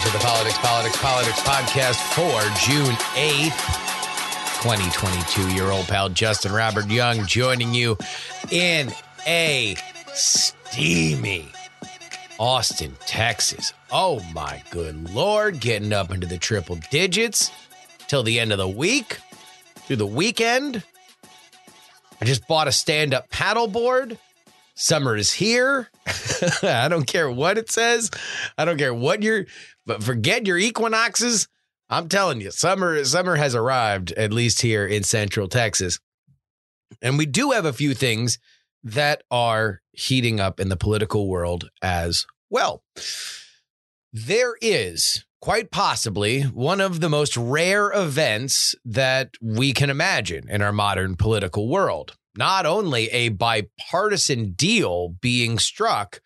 To the Politics, Politics, Politics podcast for June 8th, 2022. year old pal Justin Robert Young joining you in a steamy Austin, Texas. Oh my good lord, getting up into the triple digits till the end of the week, through the weekend. I just bought a stand-up paddleboard. Summer is here. I don't care what it says. I don't care what you're, but forget your equinoxes. I'm telling you, summer summer has arrived at least here in Central Texas. And we do have a few things that are heating up in the political world as well. There is quite possibly one of the most rare events that we can imagine in our modern political world not only a bipartisan deal being struck,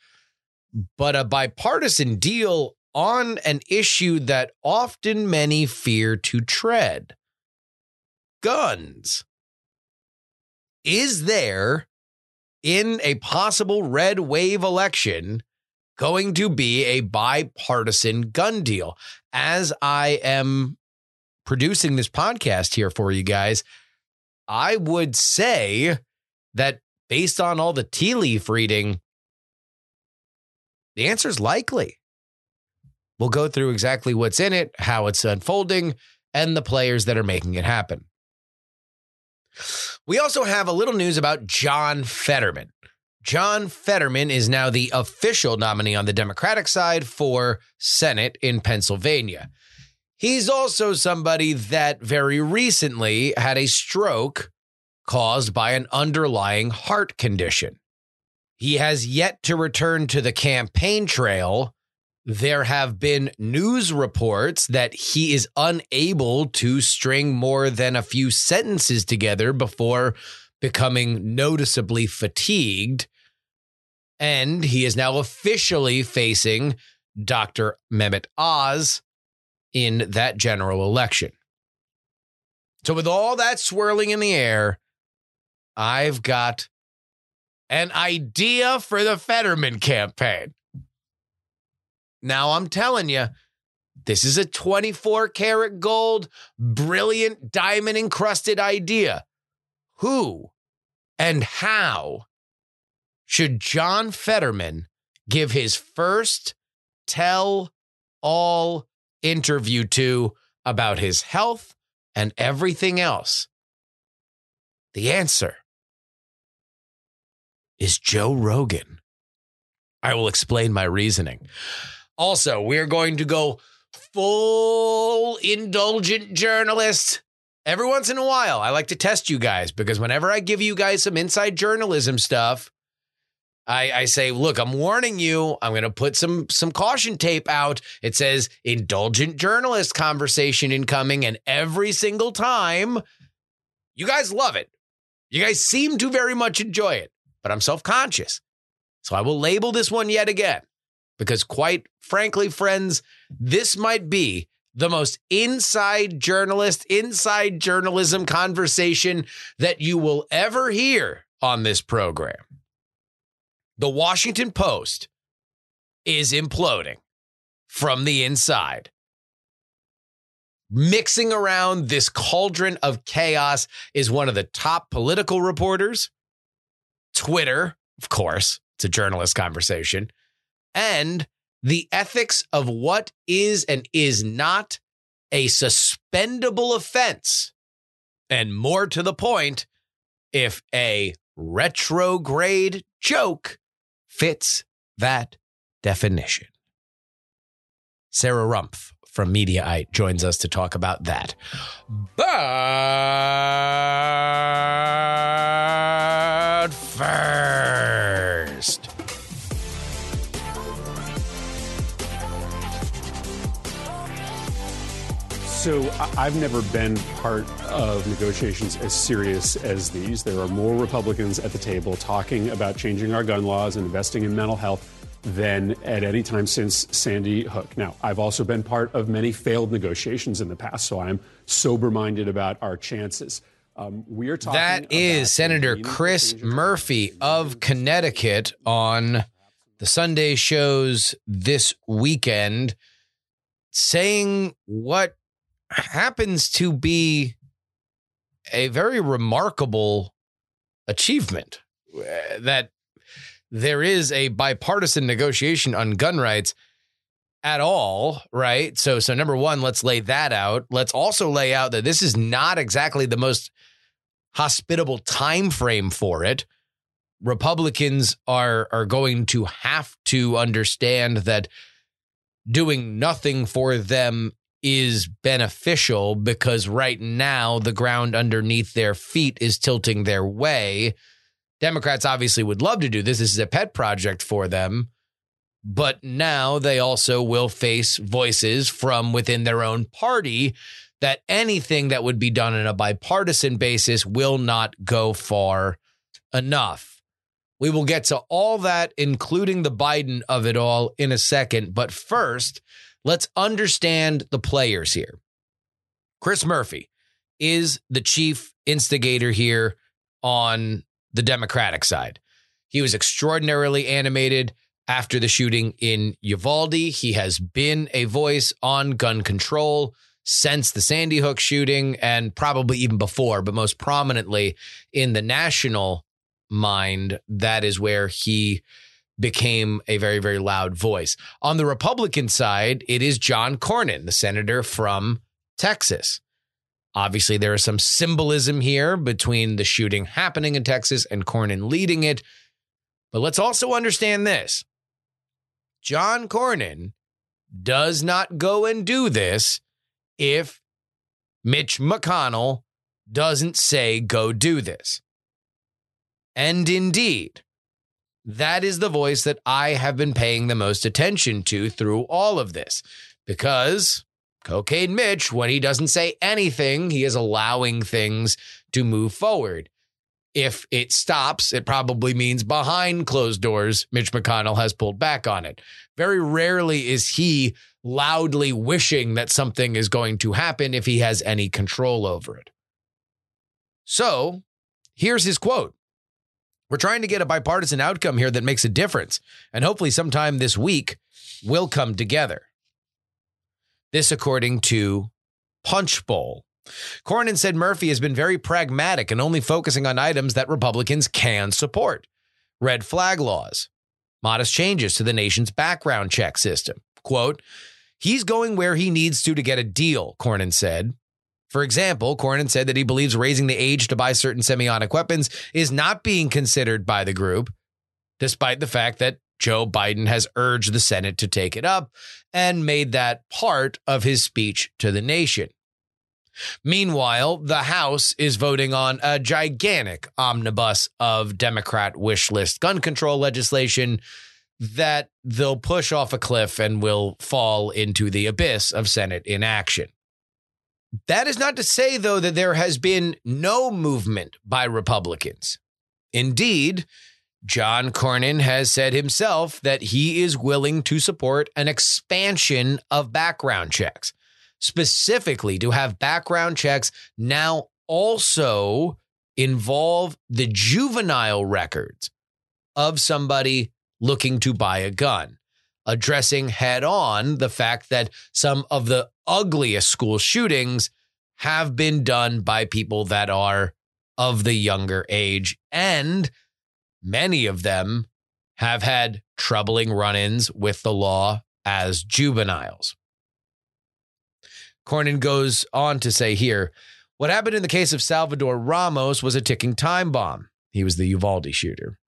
but a bipartisan deal on an issue that often many fear to tread guns. Is there, in a possible red wave election, going to be a bipartisan gun deal? As I am producing this podcast here for you guys, I would say that based on all the tea leaf reading, the answer is likely. We'll go through exactly what's in it, how it's unfolding, and the players that are making it happen. We also have a little news about John Fetterman. John Fetterman is now the official nominee on the Democratic side for Senate in Pennsylvania. He's also somebody that very recently had a stroke caused by an underlying heart condition. He has yet to return to the campaign trail. There have been news reports that he is unable to string more than a few sentences together before becoming noticeably fatigued. And he is now officially facing Dr. Mehmet Oz in that general election. So, with all that swirling in the air, I've got an idea for the Fetterman campaign. Now, I'm telling you, this is a 24 karat gold, brilliant diamond encrusted idea. Who and how should John Fetterman give his first tell all interview to about his health and everything else? The answer is Joe Rogan. I will explain my reasoning. Also, we're going to go full indulgent journalist. Every once in a while, I like to test you guys because whenever I give you guys some inside journalism stuff, I, I say, look, I'm warning you. I'm going to put some some caution tape out. It says indulgent journalist conversation incoming, and every single time, you guys love it. You guys seem to very much enjoy it, but I'm self conscious, so I will label this one yet again because, quite frankly, friends, this might be the most inside journalist, inside journalism conversation that you will ever hear on this program. The Washington Post is imploding from the inside. Mixing around this cauldron of chaos is one of the top political reporters. Twitter, of course, it's a journalist conversation. And the ethics of what is and is not a suspendable offense. And more to the point, if a retrograde joke fits that definition. Sarah Rumpf from Mediaite joins us to talk about that. But first, So I've never been part of negotiations as serious as these. There are more Republicans at the table talking about changing our gun laws and investing in mental health than at any time since Sandy Hook. Now, I've also been part of many failed negotiations in the past, so I'm sober minded about our chances. Um, we are talking. That about is Senator Chris. Murphy of Connecticut on the Sunday shows this weekend saying what happens to be a very remarkable achievement uh, that there is a bipartisan negotiation on gun rights at all, right? So so number 1, let's lay that out. Let's also lay out that this is not exactly the most hospitable time frame for it. Republicans are are going to have to understand that doing nothing for them is beneficial because right now the ground underneath their feet is tilting their way. Democrats obviously would love to do this. This is a pet project for them. But now they also will face voices from within their own party that anything that would be done on a bipartisan basis will not go far enough. We will get to all that, including the Biden of it all, in a second. But first, let's understand the players here. Chris Murphy is the chief instigator here on the Democratic side. He was extraordinarily animated after the shooting in Uvalde. He has been a voice on gun control since the Sandy Hook shooting and probably even before, but most prominently in the national mind, that is where he became a very, very loud voice. On the Republican side, it is John Cornyn, the senator from Texas. Obviously, there is some symbolism here between the shooting happening in Texas and Cornyn leading it. But let's also understand this John Cornyn does not go and do this if Mitch McConnell doesn't say, go do this. And indeed, that is the voice that I have been paying the most attention to through all of this because Cocaine Mitch, when he doesn't say anything, he is allowing things to move forward. If it stops, it probably means behind closed doors, Mitch McConnell has pulled back on it. Very rarely is he loudly wishing that something is going to happen if he has any control over it. So here's his quote We're trying to get a bipartisan outcome here that makes a difference, and hopefully, sometime this week, we'll come together. This, according to Punchbowl. Cornyn said Murphy has been very pragmatic and only focusing on items that Republicans can support red flag laws, modest changes to the nation's background check system. Quote, he's going where he needs to to get a deal, Cornyn said. For example, Cornyn said that he believes raising the age to buy certain semiotic weapons is not being considered by the group, despite the fact that Joe Biden has urged the Senate to take it up and made that part of his speech to the nation. Meanwhile, the House is voting on a gigantic omnibus of Democrat wish list gun control legislation that they'll push off a cliff and will fall into the abyss of Senate inaction. That is not to say, though, that there has been no movement by Republicans. Indeed, John Cornyn has said himself that he is willing to support an expansion of background checks, specifically to have background checks now also involve the juvenile records of somebody looking to buy a gun, addressing head on the fact that some of the ugliest school shootings have been done by people that are of the younger age and many of them have had troubling run ins with the law as juveniles. Cornyn goes on to say here what happened in the case of Salvador Ramos was a ticking time bomb. He was the Uvalde shooter.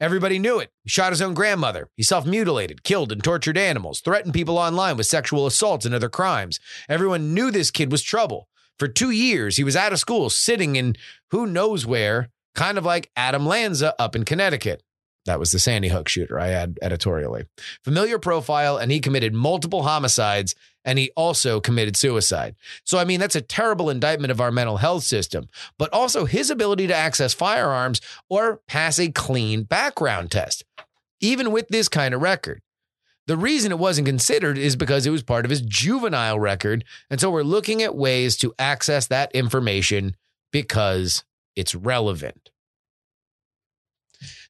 Everybody knew it. He shot his own grandmother. He self mutilated, killed, and tortured animals, threatened people online with sexual assaults and other crimes. Everyone knew this kid was trouble. For two years, he was out of school, sitting in who knows where, kind of like Adam Lanza up in Connecticut. That was the Sandy Hook shooter I had editorially. Familiar profile, and he committed multiple homicides and he also committed suicide. So, I mean, that's a terrible indictment of our mental health system, but also his ability to access firearms or pass a clean background test, even with this kind of record. The reason it wasn't considered is because it was part of his juvenile record. And so we're looking at ways to access that information because it's relevant.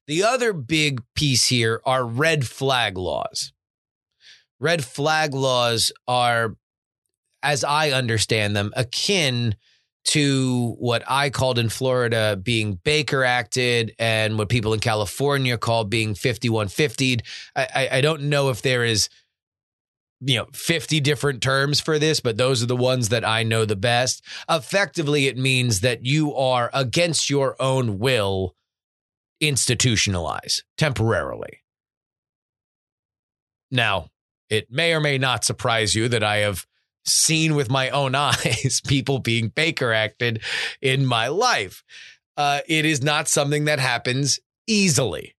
The other big piece here are red flag laws. Red flag laws are, as I understand them, akin to what I called in Florida being Baker acted and what people in California call being 5150'd. I, I, I don't know if there is you know 50 different terms for this but those are the ones that I know the best effectively it means that you are against your own will institutionalized temporarily now it may or may not surprise you that I have seen with my own eyes people being Baker acted in my life. Uh, it is not something that happens easily.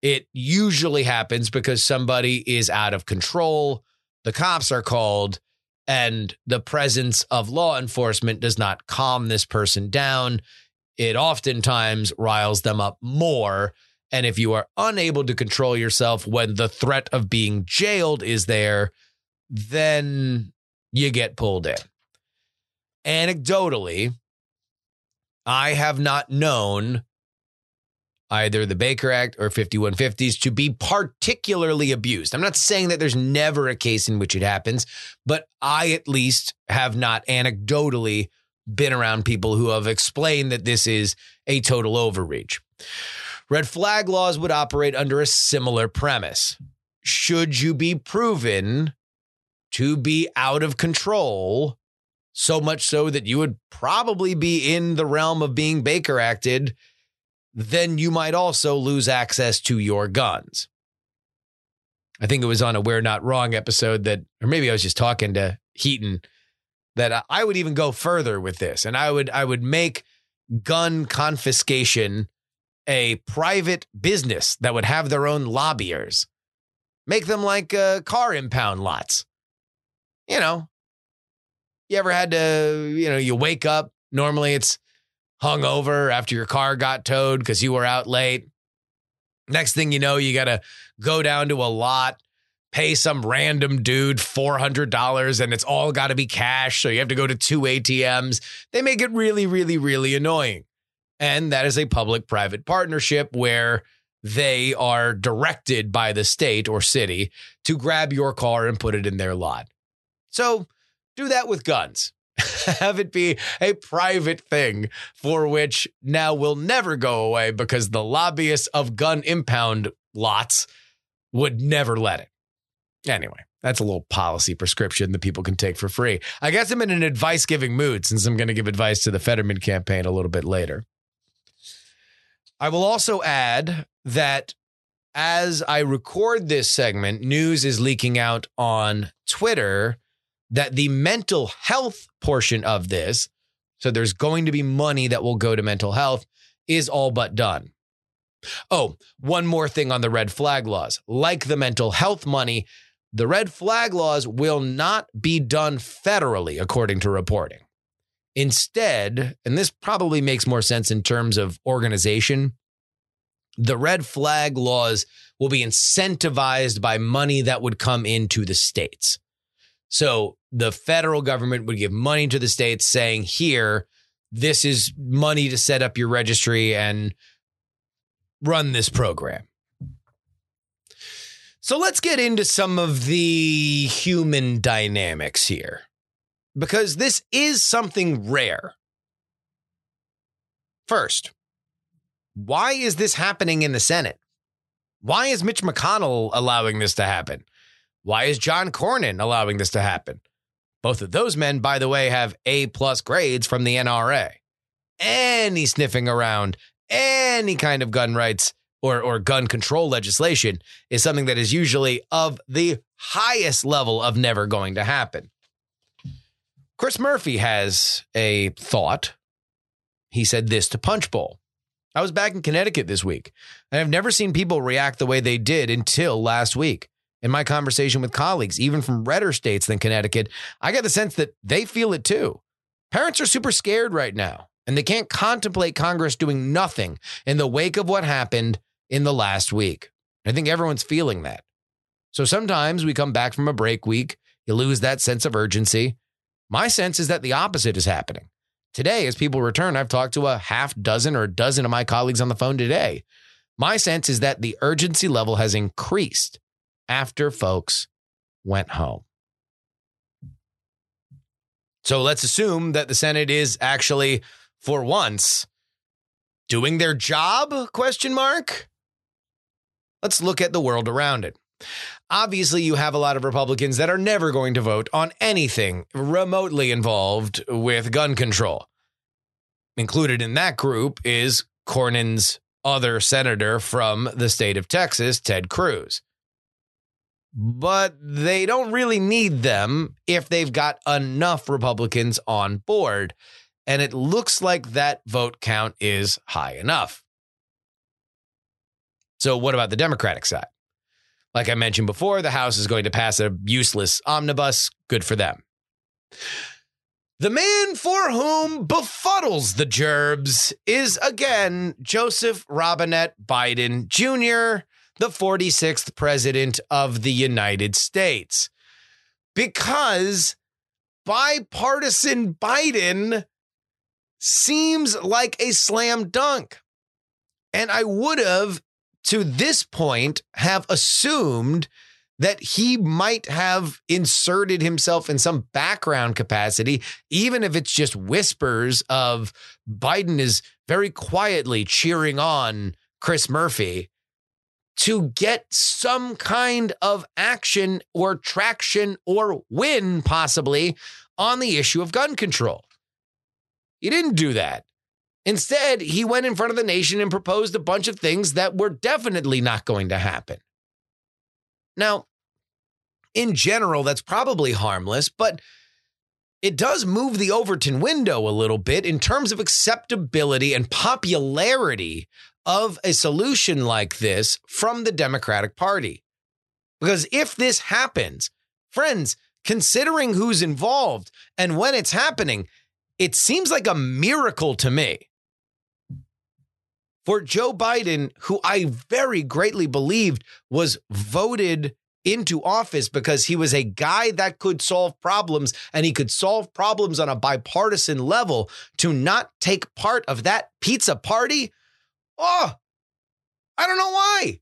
It usually happens because somebody is out of control, the cops are called, and the presence of law enforcement does not calm this person down. It oftentimes riles them up more. And if you are unable to control yourself when the threat of being jailed is there, then you get pulled in. Anecdotally, I have not known either the Baker Act or 5150s to be particularly abused. I'm not saying that there's never a case in which it happens, but I at least have not anecdotally been around people who have explained that this is a total overreach. Red flag laws would operate under a similar premise. Should you be proven to be out of control, so much so that you would probably be in the realm of being Baker acted, then you might also lose access to your guns. I think it was on a We're Not Wrong episode that, or maybe I was just talking to Heaton, that I would even go further with this. And I would I would make gun confiscation a private business that would have their own lobbyers. Make them like uh, car impound lots you know, you ever had to, you know, you wake up, normally it's hungover after your car got towed because you were out late. Next thing you know, you got to go down to a lot, pay some random dude $400, and it's all got to be cash. So you have to go to two ATMs. They make it really, really, really annoying. And that is a public private partnership where they are directed by the state or city to grab your car and put it in their lot. So do that with guns. Have it be a private thing for which now will never go away because the lobbyists of gun impound lots would never let it. Anyway, that's a little policy prescription that people can take for free. I guess I'm in an advice giving mood since I'm going to give advice to the Fetterman campaign a little bit later. I will also add that as I record this segment, news is leaking out on Twitter that the mental health portion of this, so there's going to be money that will go to mental health, is all but done. Oh, one more thing on the red flag laws. Like the mental health money, the red flag laws will not be done federally, according to reporting. Instead, and this probably makes more sense in terms of organization, the red flag laws will be incentivized by money that would come into the states. So the federal government would give money to the states saying, here, this is money to set up your registry and run this program. So let's get into some of the human dynamics here because this is something rare. First, why is this happening in the Senate? Why is Mitch McConnell allowing this to happen? Why is John Cornyn allowing this to happen? Both of those men, by the way, have A plus grades from the NRA. Any sniffing around any kind of gun rights or, or gun control legislation is something that is usually of the highest level of never going to happen. Chris Murphy has a thought. He said this to Punchbowl. I was back in Connecticut this week, and I've never seen people react the way they did until last week. In my conversation with colleagues, even from redder states than Connecticut, I got the sense that they feel it too. Parents are super scared right now, and they can't contemplate Congress doing nothing in the wake of what happened in the last week. I think everyone's feeling that. So sometimes we come back from a break week, you lose that sense of urgency. My sense is that the opposite is happening. Today, as people return, I've talked to a half dozen or a dozen of my colleagues on the phone today. My sense is that the urgency level has increased after folks went home. So let's assume that the Senate is actually, for once, doing their job? Question mark. Let's look at the world around it. Obviously, you have a lot of Republicans that are never going to vote on anything remotely involved with gun control. Included in that group is Cornyn's other senator from the state of Texas, Ted Cruz. But they don't really need them if they've got enough Republicans on board. And it looks like that vote count is high enough. So, what about the Democratic side? Like I mentioned before, the House is going to pass a useless omnibus. Good for them. The man for whom befuddles the gerbs is again Joseph Robinette Biden Jr., the 46th president of the United States. Because bipartisan Biden seems like a slam dunk. And I would have to this point have assumed that he might have inserted himself in some background capacity, even if it's just whispers of Biden is very quietly cheering on Chris Murphy to get some kind of action or traction or win, possibly, on the issue of gun control. He didn't do that. Instead, he went in front of the nation and proposed a bunch of things that were definitely not going to happen. Now, in general, that's probably harmless, but it does move the Overton window a little bit in terms of acceptability and popularity of a solution like this from the Democratic Party. Because if this happens, friends, considering who's involved and when it's happening, it seems like a miracle to me for Joe Biden, who I very greatly believed was voted into office because he was a guy that could solve problems and he could solve problems on a bipartisan level to not take part of that pizza party. Oh, I don't know why.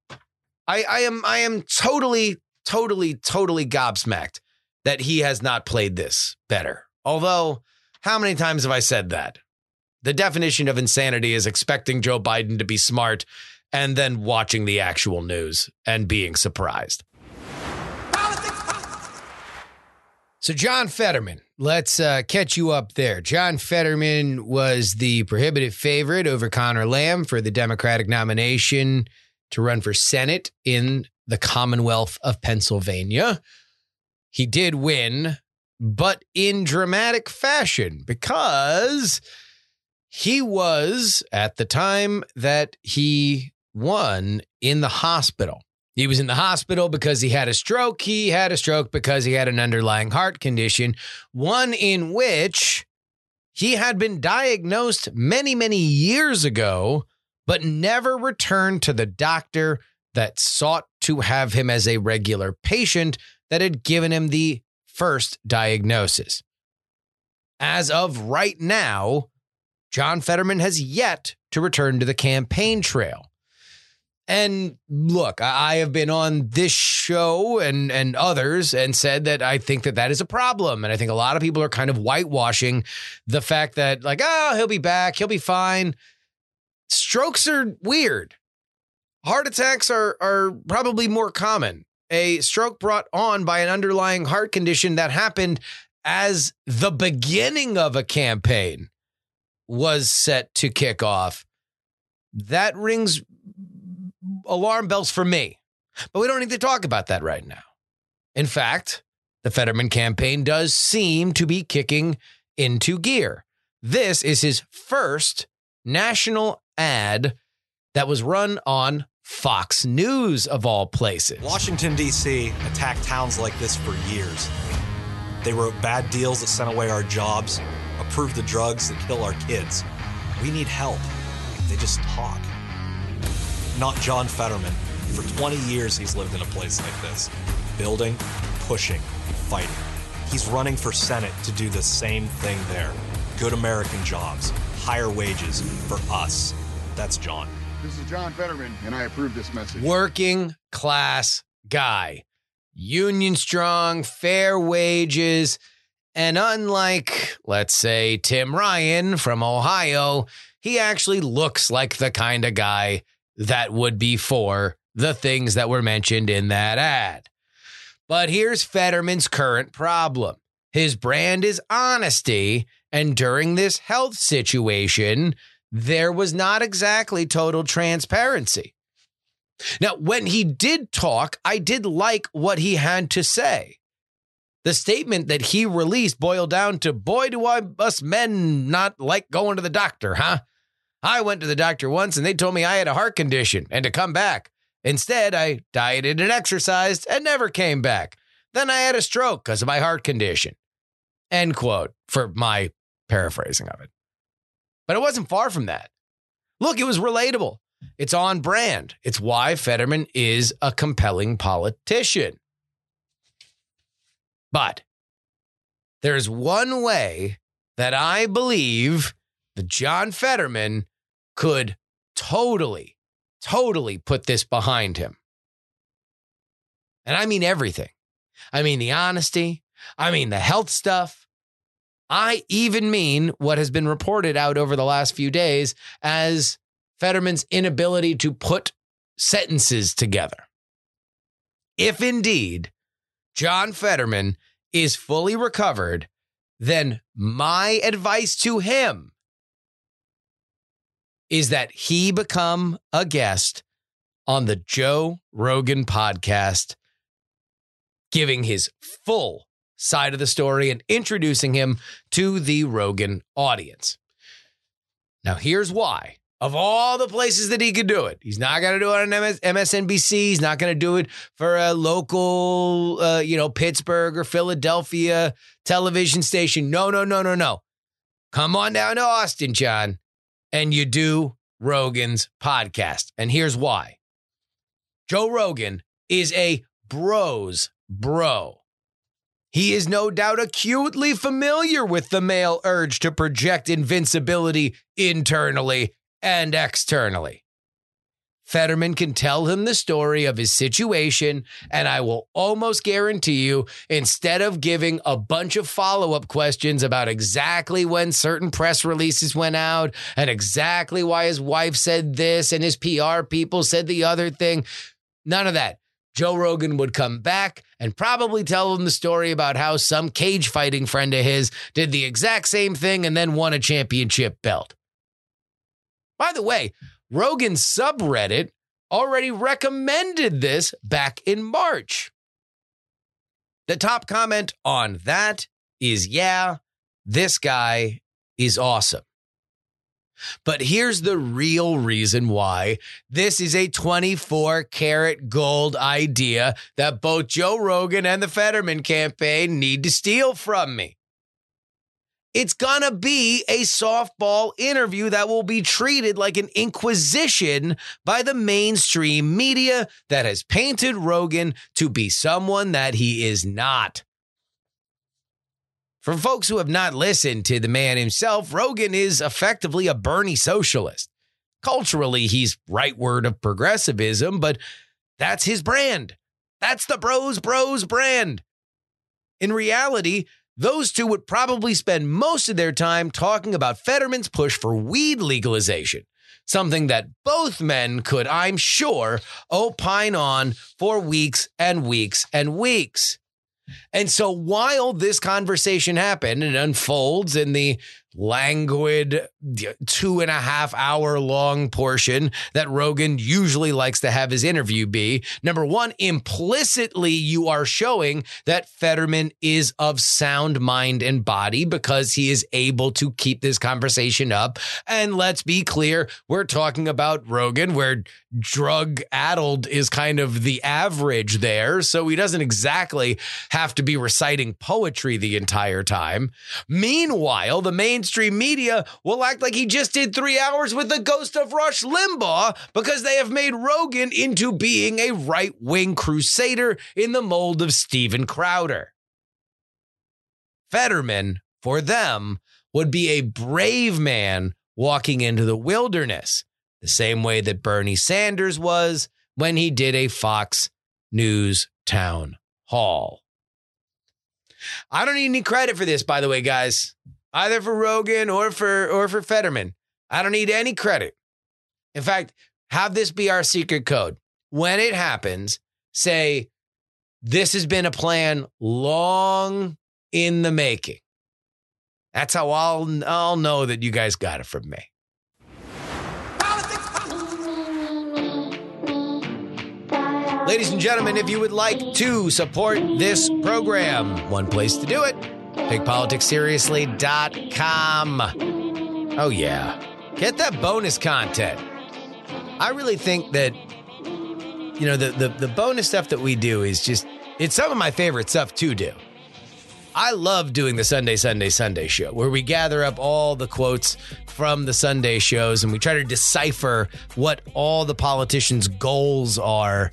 I, I am I am totally, totally, totally gobsmacked that he has not played this better. Although, how many times have I said that? The definition of insanity is expecting Joe Biden to be smart and then watching the actual news and being surprised. So, John Fetterman, let's uh, catch you up there. John Fetterman was the prohibitive favorite over Connor Lamb for the Democratic nomination to run for Senate in the Commonwealth of Pennsylvania. He did win, but in dramatic fashion because he was, at the time that he won, in the hospital. He was in the hospital because he had a stroke. He had a stroke because he had an underlying heart condition, one in which he had been diagnosed many, many years ago, but never returned to the doctor that sought to have him as a regular patient that had given him the first diagnosis. As of right now, John Fetterman has yet to return to the campaign trail. And look, I have been on this show and and others and said that I think that that is a problem, and I think a lot of people are kind of whitewashing the fact that like, oh, he'll be back, he'll be fine. Strokes are weird. Heart attacks are are probably more common. A stroke brought on by an underlying heart condition that happened as the beginning of a campaign was set to kick off, that rings alarm bells for me. But we don't need to talk about that right now. In fact, the Fetterman campaign does seem to be kicking into gear. This is his first national ad that was run on Fox News, of all places. Washington, D.C. attacked towns like this for years. They wrote bad deals that sent away our jobs, approved the drugs that kill our kids. We need help. They just talk. Not John Fetterman. For 20 years, he's lived in a place like this building, pushing, fighting. He's running for Senate to do the same thing there good American jobs, higher wages for us. That's John. This is John Fetterman, and I approve this message. Working class guy, union strong, fair wages. And unlike, let's say, Tim Ryan from Ohio, he actually looks like the kind of guy that would be for the things that were mentioned in that ad. But here's Fetterman's current problem his brand is honesty. And during this health situation, there was not exactly total transparency. Now, when he did talk, I did like what he had to say. The statement that he released boiled down to Boy, do I, us men not like going to the doctor, huh? I went to the doctor once and they told me I had a heart condition and to come back. Instead, I dieted and exercised and never came back. Then I had a stroke because of my heart condition. End quote for my paraphrasing of it. But it wasn't far from that. Look, it was relatable. It's on brand. It's why Fetterman is a compelling politician. But there's one way that I believe that John Fetterman could totally, totally put this behind him. And I mean everything. I mean the honesty. I mean the health stuff. I even mean what has been reported out over the last few days as Fetterman's inability to put sentences together. If indeed John Fetterman is fully recovered, then my advice to him is that he become a guest on the Joe Rogan podcast, giving his full side of the story and introducing him to the Rogan audience. Now, here's why. Of all the places that he could do it, he's not going to do it on MS- MSNBC. He's not going to do it for a local, uh, you know, Pittsburgh or Philadelphia television station. No, no, no, no, no. Come on down to Austin, John and you do Rogan's podcast. And here's why Joe Rogan is a bro's bro. He is no doubt acutely familiar with the male urge to project invincibility internally and externally. Fetterman can tell him the story of his situation, and I will almost guarantee you, instead of giving a bunch of follow up questions about exactly when certain press releases went out and exactly why his wife said this and his PR people said the other thing, none of that. Joe Rogan would come back and probably tell him the story about how some cage fighting friend of his did the exact same thing and then won a championship belt. By the way, Rogan's subreddit already recommended this back in March. The top comment on that is yeah, this guy is awesome. But here's the real reason why this is a 24 karat gold idea that both Joe Rogan and the Fetterman campaign need to steal from me. It's going to be a softball interview that will be treated like an inquisition by the mainstream media that has painted Rogan to be someone that he is not. For folks who have not listened to the man himself, Rogan is effectively a Bernie socialist. Culturally, he's rightward of progressivism, but that's his brand. That's the Bros Bros brand. In reality, those two would probably spend most of their time talking about Fetterman's push for weed legalization, something that both men could, I'm sure, opine on for weeks and weeks and weeks. And so while this conversation happened and unfolds in the languid two and a half hour long portion that Rogan usually likes to have his interview be. Number one, implicitly, you are showing that Fetterman is of sound mind and body because he is able to keep this conversation up. And let's be clear, we're talking about Rogan, where drug addled is kind of the average there. So he doesn't exactly have to be reciting poetry the entire time. Meanwhile, the mainstream media will act like he just did three hours with the ghost of Rush Limbaugh because they have made Rogan into being a right wing crusader in the mold of Steven Crowder. Fetterman, for them, would be a brave man walking into the wilderness, the same way that Bernie Sanders was when he did a Fox News town hall. I don't need any credit for this, by the way, guys. Either for Rogan or for or for Fetterman. I don't need any credit. In fact, have this be our secret code. When it happens, say, this has been a plan long in the making. That's how I'll I'll know that you guys got it from me. Ladies and gentlemen, if you would like to support this program, one place to do it, takepoliticsseriously.com. Oh, yeah. Get that bonus content. I really think that, you know, the, the, the bonus stuff that we do is just, it's some of my favorite stuff to do. I love doing the Sunday, Sunday, Sunday show where we gather up all the quotes from the Sunday shows and we try to decipher what all the politicians' goals are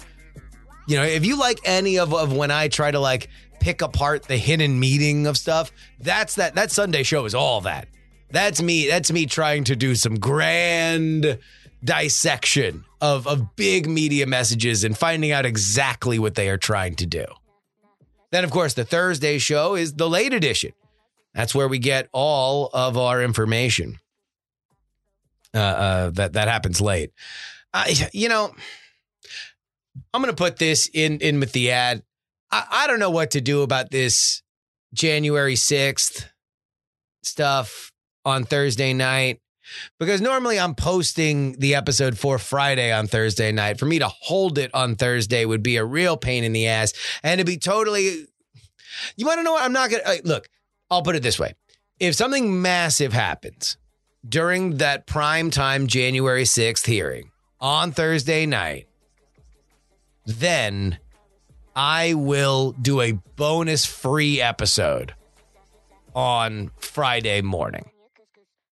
you know, if you like any of, of when I try to like pick apart the hidden meaning of stuff, that's that that Sunday show is all that. That's me, that's me trying to do some grand dissection of of big media messages and finding out exactly what they are trying to do. Then of course the Thursday show is the late edition. That's where we get all of our information. Uh, uh that that happens late. Uh, you know, I'm going to put this in in with the ad. I, I don't know what to do about this January 6th stuff on Thursday night because normally I'm posting the episode for Friday on Thursday night. For me to hold it on Thursday would be a real pain in the ass and to be totally. You want to know what? I'm not going to uh, look. I'll put it this way. If something massive happens during that prime time January 6th hearing on Thursday night, then I will do a bonus free episode on Friday morning.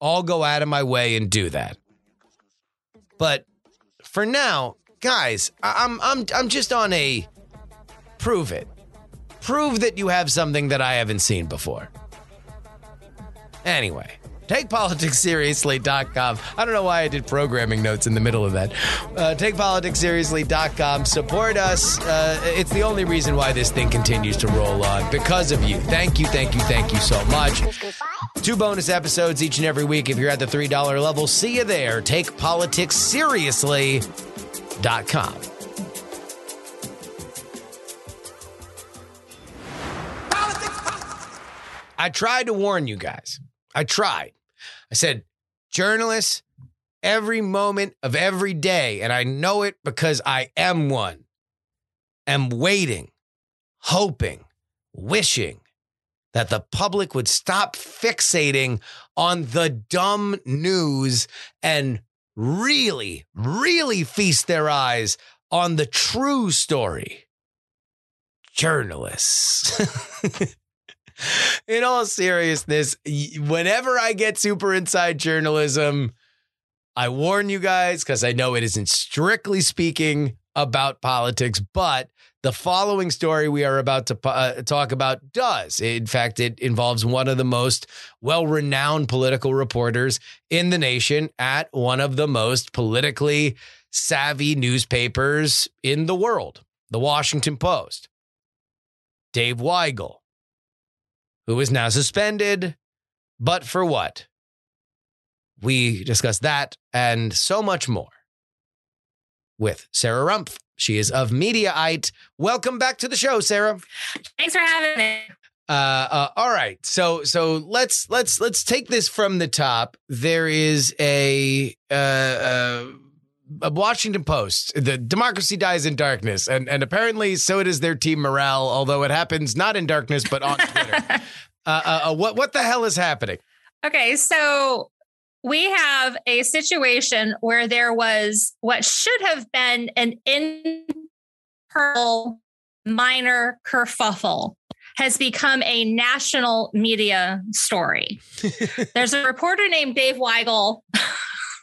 I'll go out of my way and do that. But for now, guys, I'm I'm I'm just on a prove it. Prove that you have something that I haven't seen before. Anyway, TakePoliticsSeriously.com. I don't know why I did programming notes in the middle of that. Uh, TakePoliticsSeriously.com. Support us. Uh, it's the only reason why this thing continues to roll on because of you. Thank you, thank you, thank you so much. Two bonus episodes each and every week if you're at the $3 level. See you there. TakePoliticsSeriously.com. I tried to warn you guys. I tried. I said, journalists, every moment of every day, and I know it because I am one, am waiting, hoping, wishing that the public would stop fixating on the dumb news and really, really feast their eyes on the true story. Journalists. in all seriousness, whenever I get super inside journalism, I warn you guys because I know it isn't strictly speaking about politics, but the following story we are about to uh, talk about does. In fact, it involves one of the most well renowned political reporters in the nation at one of the most politically savvy newspapers in the world, the Washington Post. Dave Weigel who is now suspended. But for what? We discuss that and so much more with Sarah Rumpf. She is of Mediaite. Welcome back to the show, Sarah. Thanks for having me. Uh, uh, all right, so so let's let's let's take this from the top. There is a uh, uh, a Washington Post. The democracy dies in darkness, and and apparently so does their team morale. Although it happens not in darkness, but on Twitter. uh, uh, uh, what what the hell is happening? Okay, so we have a situation where there was what should have been an internal minor kerfuffle has become a national media story. There's a reporter named Dave Weigel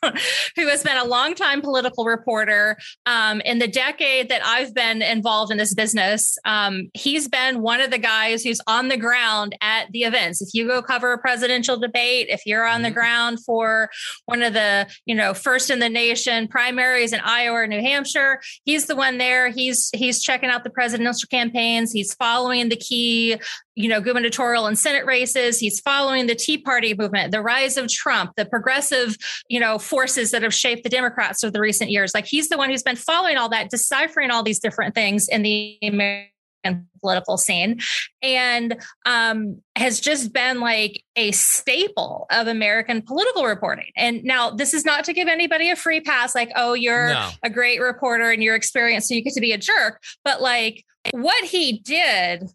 who has been a longtime political reporter. Um, in the decade that I've been involved in this business, um, he's been one of the guys who's on the ground at the events. If you go cover a presidential debate, if you're on the mm-hmm. ground for one of the, you know, first in the nation primaries in Iowa or New Hampshire, he's the one there. He's he's checking out the presidential campaigns. He's following the key you know, gubernatorial and Senate races. He's following the Tea Party movement, the rise of Trump, the progressive, you know, forces that have shaped the Democrats of the recent years. Like he's the one who's been following all that, deciphering all these different things in the American political scene and um, has just been like a staple of American political reporting. And now, this is not to give anybody a free pass, like, oh, you're no. a great reporter and you're experienced, so you get to be a jerk. But like, what he did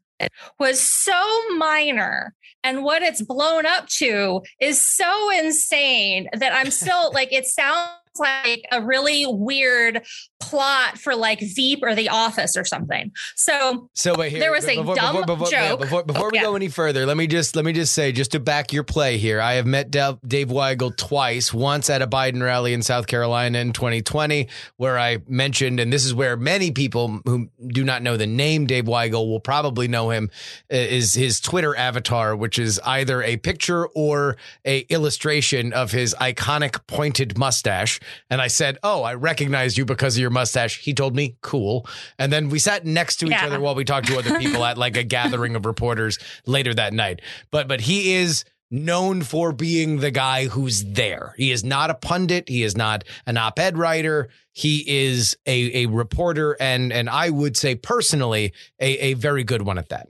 was so minor and what it's blown up to is so insane that I'm still like it sounds like a really weird plot for like Veep or The Office or something. So, so wait, here, there was a dumb before, before, joke. before, before we yeah. go any further, let me just let me just say, just to back your play here, I have met Dave Weigel twice. Once at a Biden rally in South Carolina in 2020, where I mentioned, and this is where many people who do not know the name Dave Weigel will probably know him, is his Twitter avatar, which is either a picture or a illustration of his iconic pointed mustache. And I said, "Oh, I recognize you because of your mustache." He told me, "Cool." And then we sat next to each yeah. other while we talked to other people at like a gathering of reporters later that night. But but he is known for being the guy who's there. He is not a pundit. He is not an op-ed writer. He is a, a reporter and and I would say personally a, a very good one at that.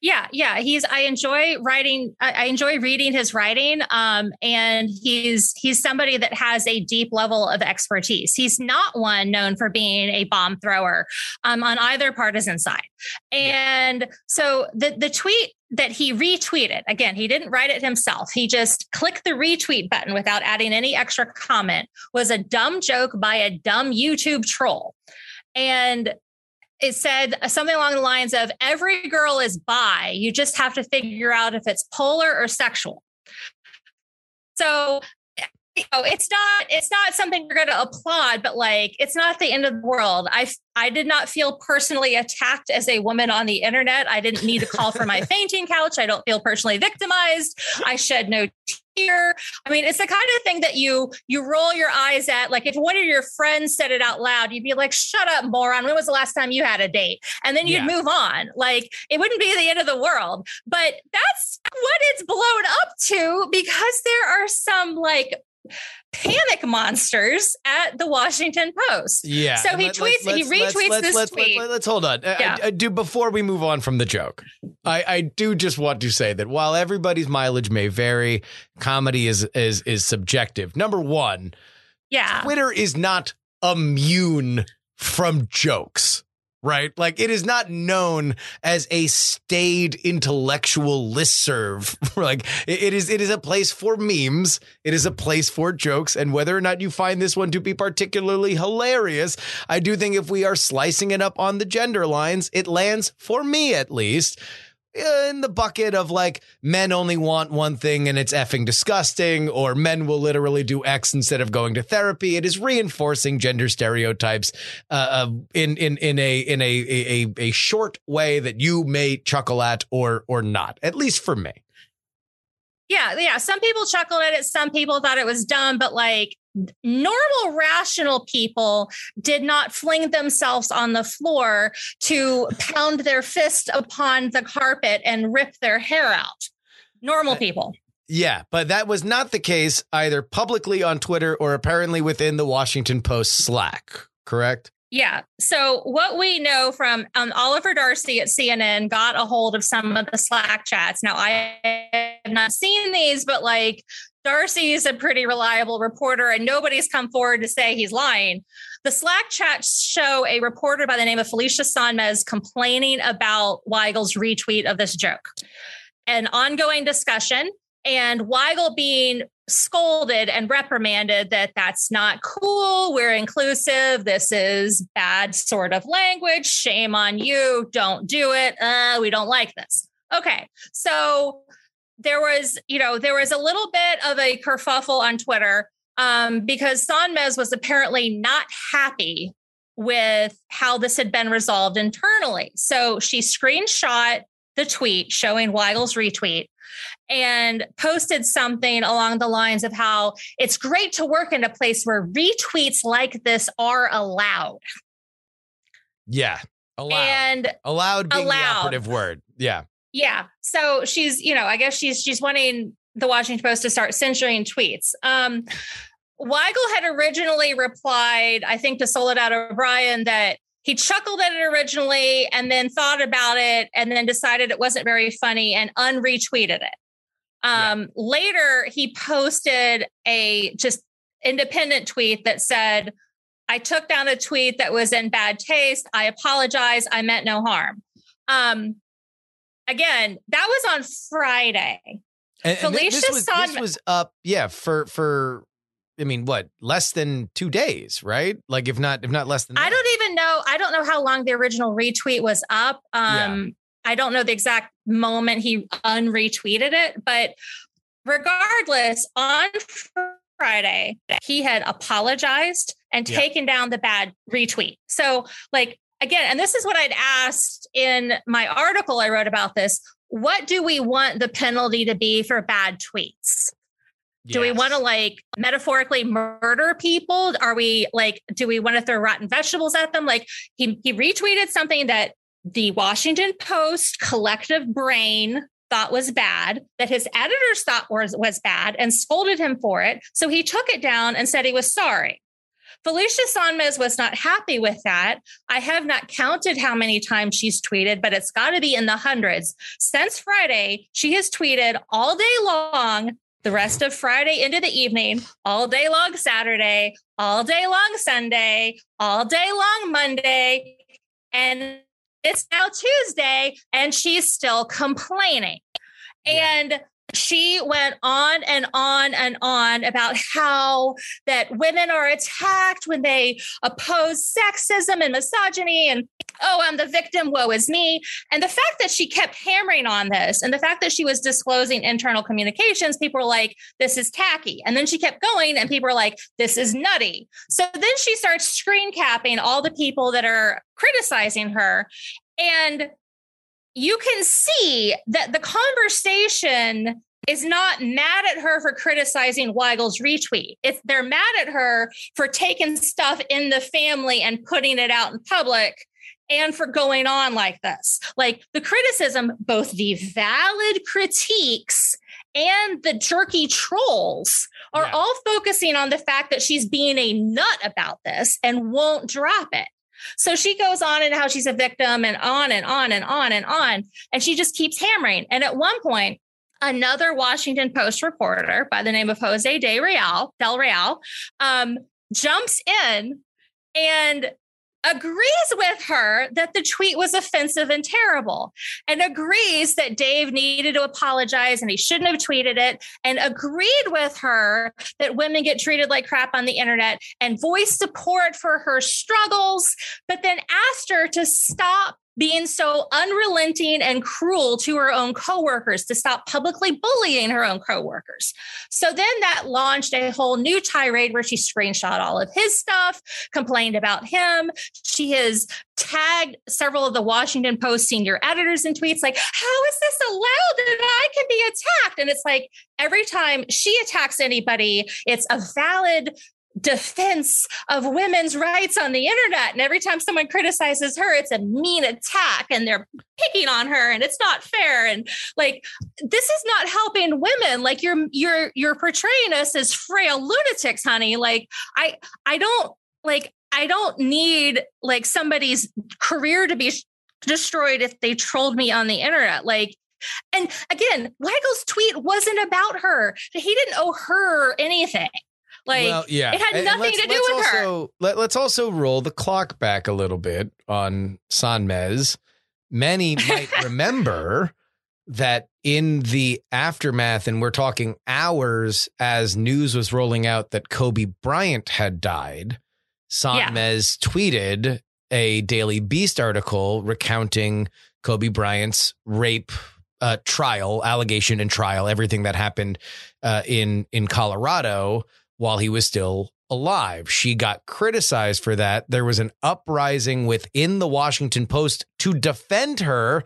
Yeah, yeah. He's I enjoy writing. I, enjoy reading his writing. Um, and he's he's somebody that has a deep level of expertise. He's not one known for being a bomb thrower um, on either partisan side. And yeah. so the the tweet that he retweeted again he didn't write it himself he just clicked the retweet button without adding any extra comment was a dumb joke by a dumb youtube troll and it said something along the lines of every girl is bi. You just have to figure out if it's polar or sexual. So you know, it's not it's not something you're going to applaud, but like it's not the end of the world. I I did not feel personally attacked as a woman on the internet. I didn't need to call for my fainting couch. I don't feel personally victimized. I shed no tear. I mean, it's the kind of thing that you you roll your eyes at. Like if one of your friends said it out loud, you'd be like, "Shut up, moron! When was the last time you had a date?" And then you'd yeah. move on. Like it wouldn't be the end of the world. But that's what it's blown up to because there are some like panic monsters at the Washington Post. Yeah. So he let, tweets, he retweets let's, this let's, tweet. Let's, let's, hold on. Uh, yeah. I, I, do before we move on from the joke. I, I do just want to say that while everybody's mileage may vary, comedy is is is subjective. Number one, yeah, Twitter is not immune from jokes right? Like it is not known as a staid intellectual listserv. like it is, it is a place for memes. It is a place for jokes. And whether or not you find this one to be particularly hilarious, I do think if we are slicing it up on the gender lines, it lands for me at least in the bucket of like men only want one thing and it's effing disgusting, or men will literally do X instead of going to therapy. It is reinforcing gender stereotypes uh, uh, in in in a in a, a a short way that you may chuckle at or or not. At least for me. Yeah, yeah. Some people chuckled at it. Some people thought it was dumb, but like normal rational people did not fling themselves on the floor to pound their fist upon the carpet and rip their hair out normal people yeah but that was not the case either publicly on twitter or apparently within the washington post slack correct Yeah. So what we know from um, Oliver Darcy at CNN got a hold of some of the Slack chats. Now I have not seen these, but like Darcy is a pretty reliable reporter, and nobody's come forward to say he's lying. The Slack chats show a reporter by the name of Felicia Sonmez complaining about Weigel's retweet of this joke. An ongoing discussion, and Weigel being scolded and reprimanded that that's not cool. We're inclusive. This is bad sort of language. Shame on you. Don't do it. Uh, we don't like this. Okay. So there was, you know, there was a little bit of a kerfuffle on Twitter um, because Sonmez was apparently not happy with how this had been resolved internally. So she screenshot the tweet showing Weigel's retweet and posted something along the lines of how it's great to work in a place where retweets like this are allowed. Yeah. Allowed. And allowed being allowed. the operative word. Yeah. Yeah. So she's, you know, I guess she's she's wanting the Washington Post to start censoring tweets. Um Weigel had originally replied, I think, to Soledad O'Brien that he chuckled at it originally and then thought about it and then decided it wasn't very funny and unretweeted it. Um, yeah. Later, he posted a just independent tweet that said, I took down a tweet that was in bad taste. I apologize. I meant no harm. Um, again, that was on Friday. And, and Felicia this was, this was up, yeah, for for I mean, what less than two days, right? Like, if not, if not less than. I don't even know. I don't know how long the original retweet was up. Um, yeah. I don't know the exact moment he unretweeted it, but regardless, on Friday he had apologized and yeah. taken down the bad retweet. So, like again, and this is what I'd asked in my article I wrote about this. What do we want the penalty to be for bad tweets? Do we want to like metaphorically murder people? Are we like, do we want to throw rotten vegetables at them? Like he he retweeted something that the Washington Post collective brain thought was bad, that his editors thought was, was bad and scolded him for it. So he took it down and said he was sorry. Felicia Sonmez was not happy with that. I have not counted how many times she's tweeted, but it's got to be in the hundreds. Since Friday, she has tweeted all day long the rest of Friday into the evening, all day long Saturday, all day long Sunday, all day long Monday. And it's now Tuesday, and she's still complaining. And she went on and on and on about how that women are attacked when they oppose sexism and misogyny and oh i'm the victim woe is me. And the fact that she kept hammering on this and the fact that she was disclosing internal communications people were like this is tacky. And then she kept going and people were like this is nutty. So then she starts screen capping all the people that are criticizing her. And you can see that the conversation is not mad at her for criticizing Weigel's retweet. It's they're mad at her for taking stuff in the family and putting it out in public and for going on like this. Like the criticism, both the valid critiques and the jerky trolls are yeah. all focusing on the fact that she's being a nut about this and won't drop it. So she goes on and how she's a victim and on and on and on and on. And she just keeps hammering. And at one point, another Washington Post reporter by the name of Jose De Real, Del Real, um, jumps in and agrees with her that the tweet was offensive and terrible and agrees that Dave needed to apologize and he shouldn't have tweeted it and agreed with her that women get treated like crap on the internet and voiced support for her struggles, but then asked her to stop being so unrelenting and cruel to her own coworkers to stop publicly bullying her own coworkers. So then that launched a whole new tirade where she screenshot all of his stuff, complained about him. She has tagged several of the Washington Post senior editors in tweets like, How is this allowed that I can be attacked? And it's like every time she attacks anybody, it's a valid defense of women's rights on the internet. And every time someone criticizes her, it's a mean attack and they're picking on her and it's not fair. And like, this is not helping women. Like you're, you're, you're portraying us as frail lunatics, honey. Like I, I don't like, I don't need like somebody's career to be destroyed if they trolled me on the internet. Like, and again, Weigel's tweet wasn't about her. He didn't owe her anything. Like, well, yeah, it had nothing to do with also, her. Let, let's also roll the clock back a little bit on Sonmez. Many might remember that in the aftermath, and we're talking hours as news was rolling out that Kobe Bryant had died, Sonmez yeah. tweeted a Daily Beast article recounting Kobe Bryant's rape uh, trial, allegation and trial, everything that happened uh, in in Colorado while he was still alive. She got criticized for that. There was an uprising within the Washington Post to defend her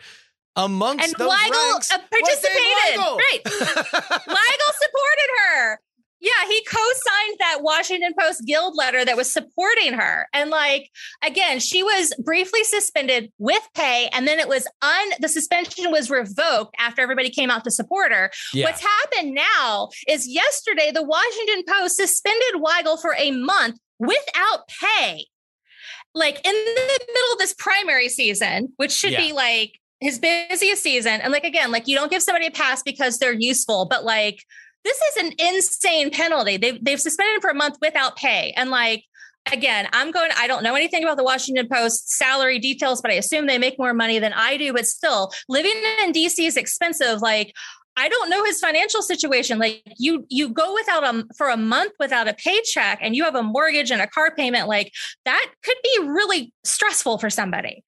amongst and those Weigel ranks, uh, participated. Weigel. Right, Weigel supported her. Yeah, he co-signed that Washington Post guild letter that was supporting her. And like again, she was briefly suspended with pay and then it was un the suspension was revoked after everybody came out to support her. Yeah. What's happened now is yesterday the Washington Post suspended Weigel for a month without pay. Like in the middle of this primary season, which should yeah. be like his busiest season. And like again, like you don't give somebody a pass because they're useful, but like this is an insane penalty. They've they've suspended him for a month without pay. And like again, I'm going, I don't know anything about the Washington Post salary details, but I assume they make more money than I do. But still, living in DC is expensive. Like, I don't know his financial situation. Like you, you go without a for a month without a paycheck, and you have a mortgage and a car payment. Like that could be really stressful for somebody.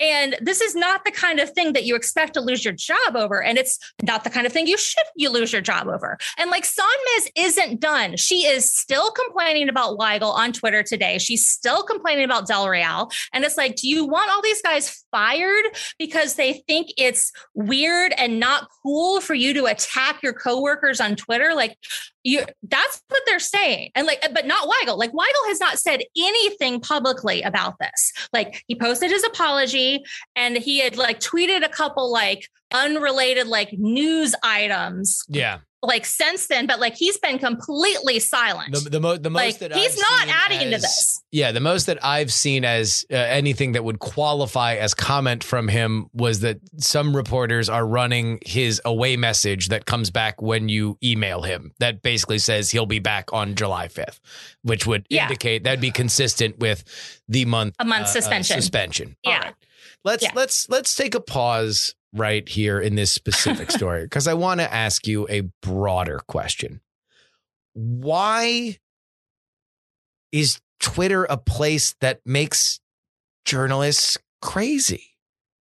And this is not the kind of thing that you expect to lose your job over. And it's not the kind of thing you should you lose your job over. And like Sonmez isn't done. She is still complaining about Weigel on Twitter today. She's still complaining about Del Real. And it's like, do you want all these guys fired because they think it's weird and not cool for you to attack your coworkers on Twitter? Like, you that's what they're saying. And like but not weigel. Like weigel has not said anything publicly about this. Like he posted his apology and he had like tweeted a couple like unrelated like news items yeah like since then, but like he's been completely silent. The, the, mo- the most like, that he's I've not adding as, into this. Yeah, the most that I've seen as uh, anything that would qualify as comment from him was that some reporters are running his away message that comes back when you email him. That basically says he'll be back on July fifth, which would yeah. indicate that'd be consistent with the month a month uh, suspension. Uh, suspension. Yeah. Let's yeah. let's let's take a pause right here in this specific story because I want to ask you a broader question. Why is Twitter a place that makes journalists crazy?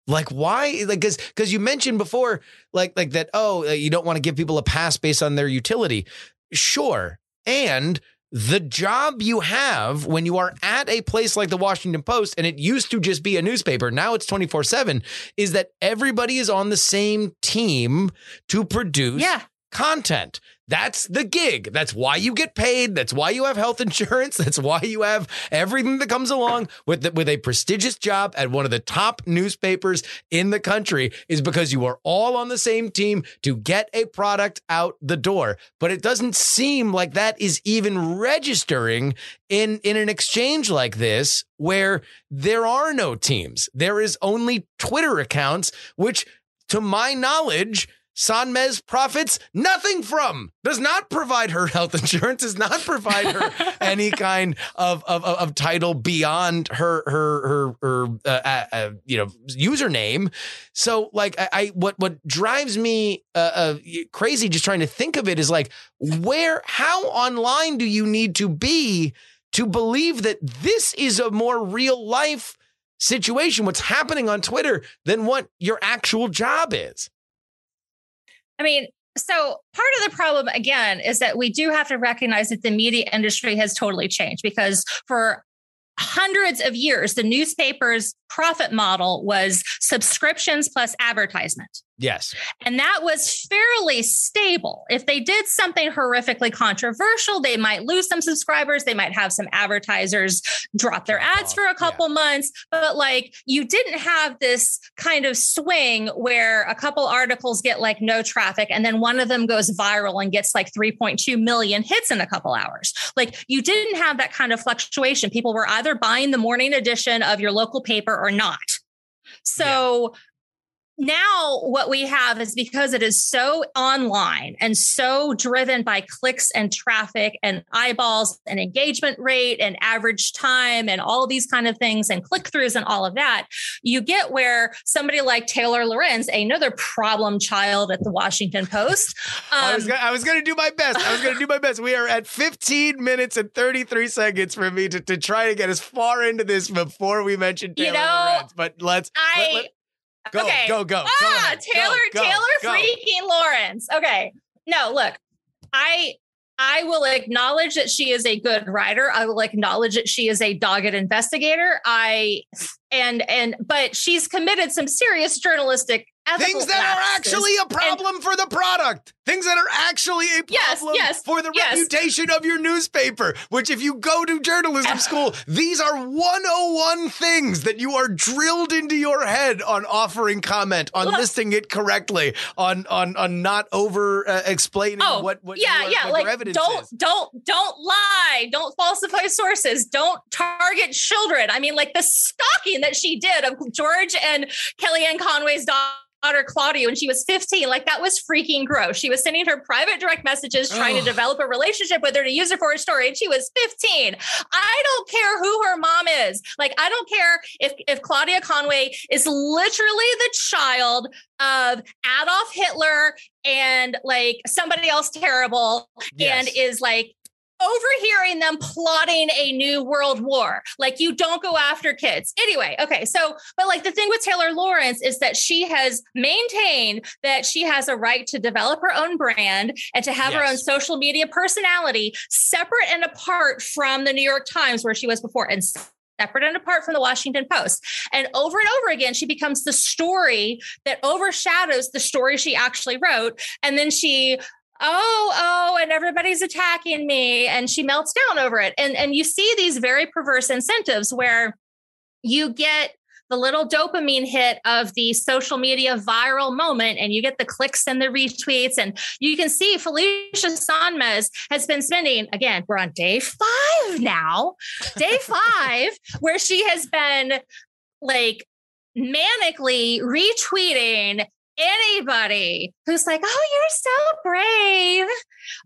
Like why? Like because because you mentioned before, like like that. Oh, you don't want to give people a pass based on their utility. Sure, and the job you have when you are at a place like the Washington Post, and it used to just be a newspaper, now it's 24 7, is that everybody is on the same team to produce yeah. content. That's the gig. That's why you get paid. That's why you have health insurance. That's why you have everything that comes along with the, with a prestigious job at one of the top newspapers in the country is because you are all on the same team to get a product out the door. But it doesn't seem like that is even registering in in an exchange like this where there are no teams. There is only Twitter accounts which to my knowledge Sonmez profits nothing from, does not provide her health insurance, does not provide her any kind of, of, of, title beyond her her her, her uh, uh, uh, you know username. So like I, I what what drives me uh, uh, crazy just trying to think of it is like where how online do you need to be to believe that this is a more real life situation what's happening on Twitter than what your actual job is. I mean, so part of the problem again is that we do have to recognize that the media industry has totally changed because for hundreds of years the newspaper's profit model was subscriptions plus advertisement Yes. And that was fairly stable. If they did something horrifically controversial, they might lose some subscribers. They might have some advertisers drop their ads for a couple yeah. months. But like you didn't have this kind of swing where a couple articles get like no traffic and then one of them goes viral and gets like 3.2 million hits in a couple hours. Like you didn't have that kind of fluctuation. People were either buying the morning edition of your local paper or not. So now what we have is because it is so online and so driven by clicks and traffic and eyeballs and engagement rate and average time and all these kind of things and click throughs and all of that you get where somebody like taylor lorenz another problem child at the washington post um, I, was gonna, I was gonna do my best. I was gonna do my best. We are at 15 minutes and 33 seconds for me to, to try to get as far into this before we mention taylor you know, lorenz but let's I, let, let, Go, okay. go, go. Ah, go Taylor, go, Taylor go. freaking Lorenz. Okay. No, look, I I will acknowledge that she is a good writer. I will acknowledge that she is a dogged investigator. I and and but she's committed some serious journalistic things that are actually a problem and, for the product. Things that are actually a problem yes, yes, for the yes. reputation of your newspaper which if you go to journalism school these are 101 things that you are drilled into your head on offering comment on Look, listing it correctly on on on not over uh, explaining oh, what what yeah your, yeah what like don't is. don't don't lie. Don't falsify sources. Don't target children. I mean like the stalking that she did of george and kellyanne conway's daughter daughter Claudia when she was 15. Like that was freaking gross. She was sending her private direct messages trying to develop a relationship with her to use her for a story. And she was 15. I don't care who her mom is. Like, I don't care if, if Claudia Conway is literally the child of Adolf Hitler and like somebody else terrible yes. and is like overhearing them plotting a new world war. Like you don't go after kids. Anyway, okay. So, but like the thing with Taylor Lorenz is that she has maintained that she has a right to develop her own brand and to have yes. her own social media personality separate and apart from the New York Times where she was before and separate and apart from the Washington Post. And over and over again, she becomes the story that overshadows the story she actually wrote. And then she oh oh and everybody's attacking me. And she melts down over it. And and you see these very perverse incentives where you get the little dopamine hit of the social media viral moment and you get the clicks and the retweets. And you can see Felicia Sonmez has been spending again we're on day 5 now day 5 where she has been like manically retweeting anybody who's like, oh, you're so brave.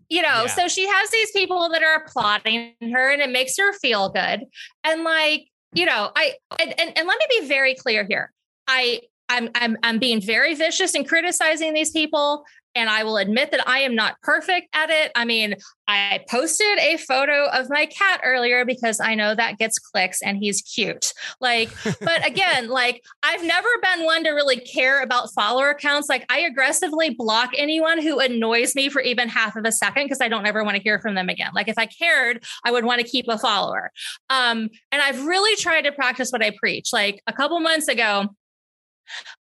You know, yeah. so she has these people that are applauding her and it makes her feel good. And like, you know, I and, and, and let me be very clear here. I I'm I'm I'm being very vicious and criticizing these people. And I will admit that I am not perfect at it. I mean, I posted a photo of my cat earlier because I know that gets clicks and he's cute. Like, but again, like I've never been one to really care about follower accounts. Like, I aggressively block anyone who annoys me for even half of a second because I don't ever want to hear from them again. Like, if I cared, I would want to keep a follower. Um, and I've really tried to practice what I preach. Like, a couple months ago,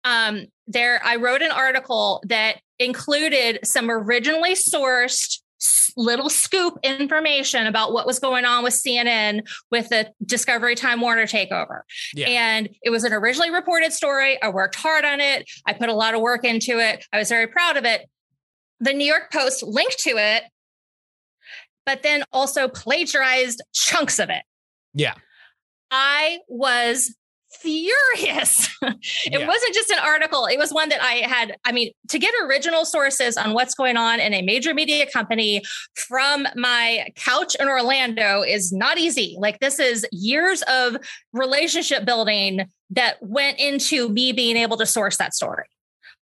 um, there I wrote an article that included some originally sourced little scoop information about what was going on with CNN with the Discovery Time Warner takeover. Yeah. And it was an originally reported story. I worked hard on it. I put a lot of work into it. I was very proud of it. The New York Post linked to it, but then also plagiarized chunks of it. Yeah. I was furious. it yeah. wasn't just an article, it was one that I had. I mean, to get original sources on what's going on in a major media company from my couch in Orlando is not easy. Like, this is years of relationship building that went into me being able to source that story.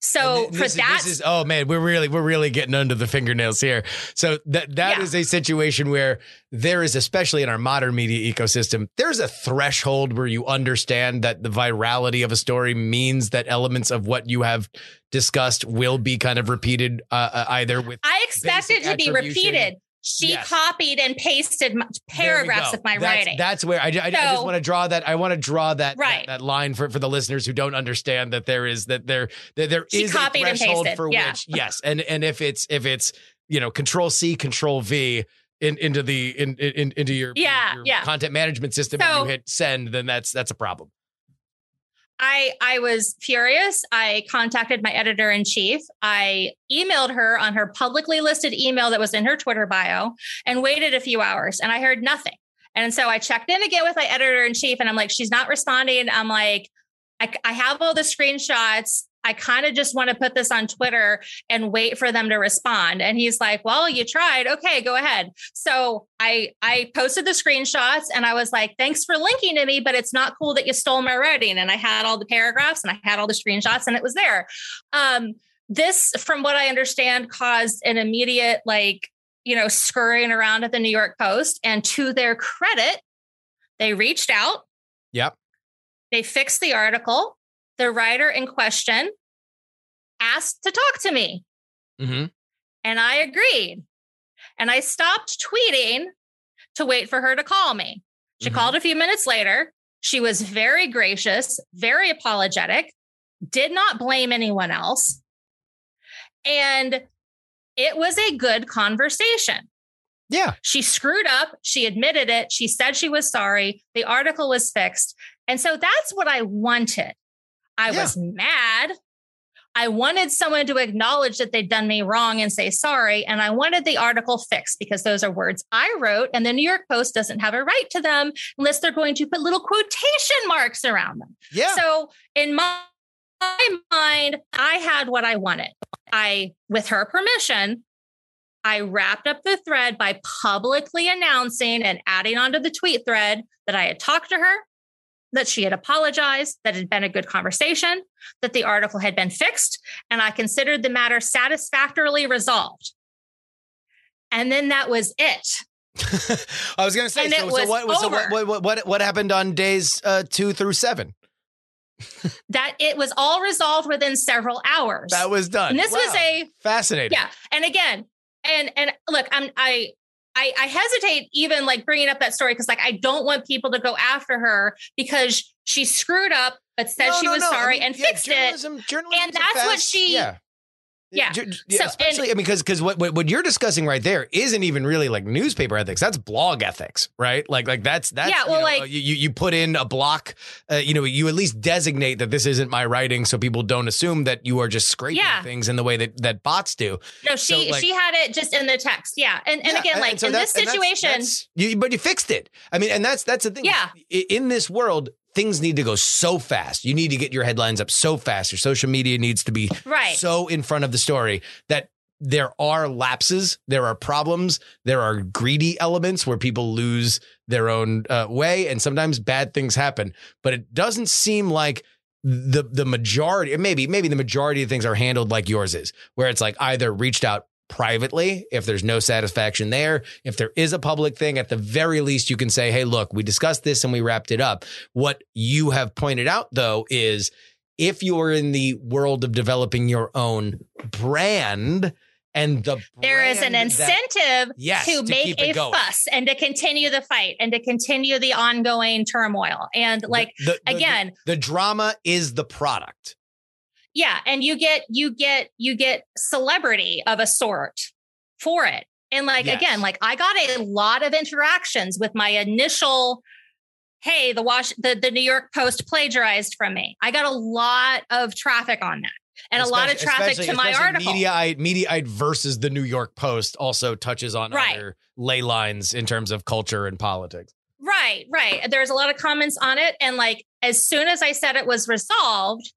So this, for that, this oh man, we're really we're really getting under the fingernails here. So that that yeah. is a situation where there is, especially in our modern media ecosystem, there's a threshold where you understand that the virality of a story means that elements of what you have discussed will be kind of repeated, uh, uh either with. I expect it to be repeated she Yes. copied and pasted my, There we paragraphs of my that's, writing. That's where I, I, ju- I just want to draw that. I want to draw that, Right. that that line for, for the listeners who don't understand that there is that there that there She is a threshold for yeah. which yes, and and if it's if it's you know Control C, Control V. In, into the in, in into your, Yeah, your yeah. content management system and you hit send then that's that's a problem I I was furious. I contacted my editor in chief. I emailed her on her publicly listed email that was in her Twitter bio and waited a few hours and I heard nothing. And so I checked in again with my editor in chief and I'm like, she's not responding. I'm like, I, I have all the screenshots. I kind of just want to put this on Twitter and wait for them to respond. And he's like, "Well, you tried. Okay, go ahead." So I I posted the screenshots and I was like, "Thanks for linking to me, but it's not cool that you stole my writing." And I had all the paragraphs and I had all the screenshots and it was there. Um, this, from what I understand, caused an immediate like you know scurrying around at the New York Post. And to their credit, they reached out. Yep. They fixed the article. The writer in question asked to talk to me, mm-hmm. and I agreed. And I stopped tweeting to wait for her to call me. She Mhm. called a few minutes later. She was very gracious, very apologetic, did not blame anyone else. And it was a good conversation. yeah She screwed up. She admitted it. She said she was sorry. The article was fixed. And so that's what I wanted. I Yeah. was mad. I wanted someone to acknowledge that they'd done me wrong and say sorry. And I wanted the article fixed because those are words I wrote, and the New York Post doesn't have a right to them unless they're going to put little quotation marks around them. yeah So in my, my mind, I had what I wanted. I, with her permission, I wrapped up the thread by publicly announcing and adding onto the tweet thread that I had talked to her, that she had apologized, that it had been a good conversation, that the article had been fixed, and I considered the matter satisfactorily resolved. And then that was it. I was gonna say And so, it so was what, so what, over. what what what happened on days uh, two through seven That it was all resolved within several hours. that was done and this was a fascinating yeah and again and and look i'm i I, I hesitate even like bringing up that story because like I don't want people to go after her because she screwed up but said No, she no, was no. I sorry mean, and yeah, fixed it. journalism, Journalism And that's what she- yeah. Yeah. Ju- So, yeah, and- especially I mean, because because what, what what you're discussing right there isn't even really like newspaper ethics. That's blog ethics, right? Like like that's that's Yeah, you well, know, like- you you you put in a block. Uh, you know, you at least designate that this isn't my writing, so people don't assume that you are just scraping Yeah. things in the way that that bots do. No, she So, like- she had it just in the text. Yeah. And and Yeah, again, like so in this and that's- situation, that's- you, but you fixed it. I mean, and that's that's the thing. Yeah. In this world, things need to go so fast. You need to get your headlines up so fast. Your social media needs to be right. so in front of the story that there are lapses, there are problems, there are greedy elements where people lose their own uh, way, and sometimes bad things happen. But it doesn't seem like the the majority, maybe maybe the majority of things are handled like yours is, where it's like either reached out privately if there's no satisfaction there if there is a public thing at the very least you can say hey look we discussed this and we wrapped it up what you have pointed out though is if you're in the world of developing your own brand and the there is an brand that- incentive Yes, to, to make a going. fuss and to continue the fight and to continue the ongoing turmoil. And like the, the- again, the, the drama is the product yeah and you get you get you get celebrity of a sort for it and like Yes. again like i got a lot of interactions with my initial hey the wash the, the new york post plagiarized from me i got a lot of traffic on that and a lot of traffic to my article Mediaite, Mediaite versus the New York Post also touches on Right. other ley lines in terms of culture and politics. Right, right. There's a lot of comments on it. And like as soon as I said it was resolved,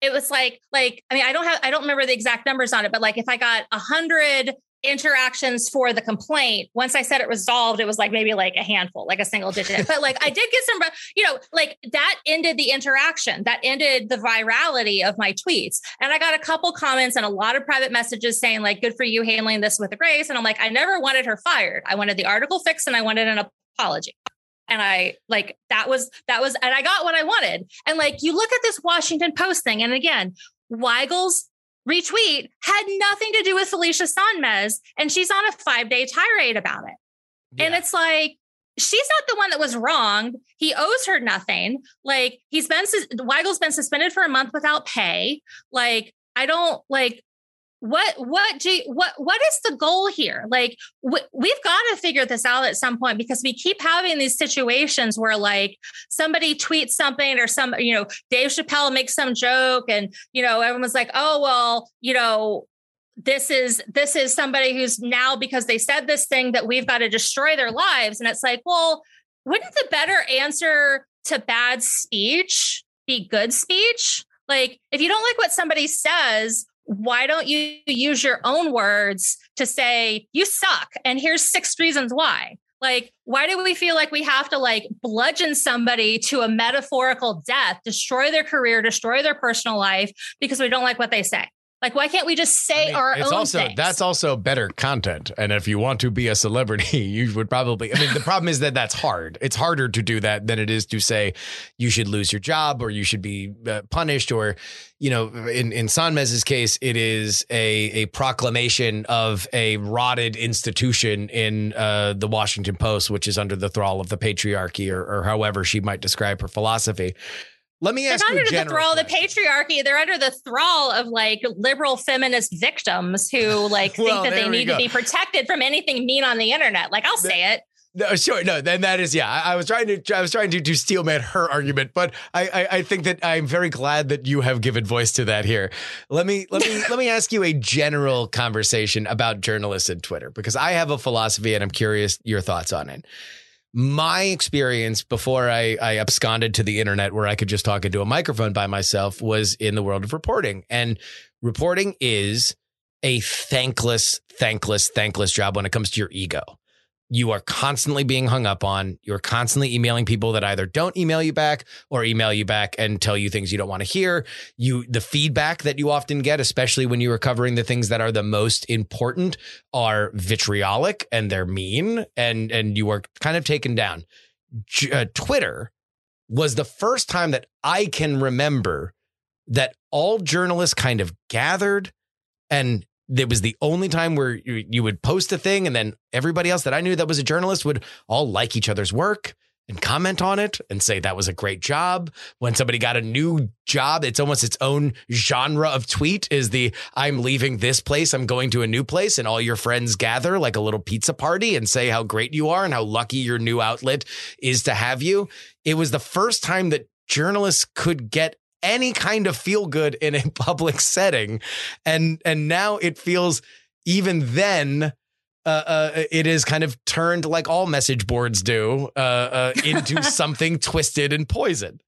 it was like, like, I mean, I don't have I don't remember the exact numbers on it, but like if I got a hundred interactions for the complaint, once I said it resolved, it was like maybe like a handful, like a single digit. but like I did get some, you know, like that ended the interaction, that ended the virality of my tweets. And I got a couple comments and a lot of private messages saying, like, good for you handling this with grace. And I'm like, I never wanted her fired. I wanted the article fixed and I wanted an apology and I like that was that was and I got what I wanted. And like you look at this Washington Post thing, and again, Weigel's retweet had nothing to do with Felicia Sonmez, and she's on a five day tirade about it. Yeah. And it's like, she's not the one that was wronged. He owes her nothing. Like he's been Weigel's been suspended for a month without pay. Like I don't like what what do you, what what is the goal here? Like we've got to figure this out at some point because we keep having these situations where like somebody tweets something or some you know dave chappelle makes some joke and you know everyone's like oh well you know this is this is somebody who's now because they said this thing that we've got to destroy their lives. And it's like well wouldn't the better answer to bad speech be good speech? Like if you don't like what somebody says why don't you use your own words to say you suck and here's six reasons why. Like why do we feel like we have to like bludgeon somebody to a metaphorical death destroy their career destroy their personal life because we don't like what they say like, why can't we just say I mean, our it's own also things? that's also better content. And if you want to be a celebrity, you would probably. I mean, the problem is that that's hard. It's harder to do that than it is to say you should lose your job or you should be uh, punished or, you know, in in Sonmez's case, it is a a proclamation of a rotted institution in uh, the Washington Post, which is under the thrall of the patriarchy or, or however she might describe her philosophy. Let me ask they're you. Under the thrall of the patriarchy. They're under the thrall of like liberal feminist victims who like well, think that they need go. to be protected from anything mean on the internet. Like I'll the, say it. No, sure. No, then that is yeah. I, I, was trying to I was trying to to steelman her argument, but I, I, I think that I'm very glad that you have given voice to that here. Let me let me let me ask you a general conversation about journalists and Twitter because I have a philosophy and I'm curious your thoughts on it my experience before I, I absconded to the internet where I could just talk into a microphone by myself was in the world of reporting. And reporting is a thankless, thankless, thankless job when it comes to your ego you are constantly being hung up on. You're constantly emailing people that either don't email you back or email you back and tell you things you don't want to hear. You the feedback that you often get, especially when you are covering the things that are the most important, are vitriolic and they're mean and and you are kind of taken down. Uh, Twitter was the first time that I can remember that all journalists kind of gathered and it was the only time where you, you would post a thing and then everybody else that I knew that was a journalist would all like each other's work and comment on it and say that was a great job. When somebody got a new job, it's almost its own genre of tweet is the I'm leaving this place, I'm going to a new place and all your friends gather like a little pizza party and say how great you are and how lucky your new outlet is to have you. It was the first time that journalists could get any kind of feel good in a public setting. And and now it feels even then uh, uh, it is kind of turned like all message boards do uh, uh into something twisted and poisoned.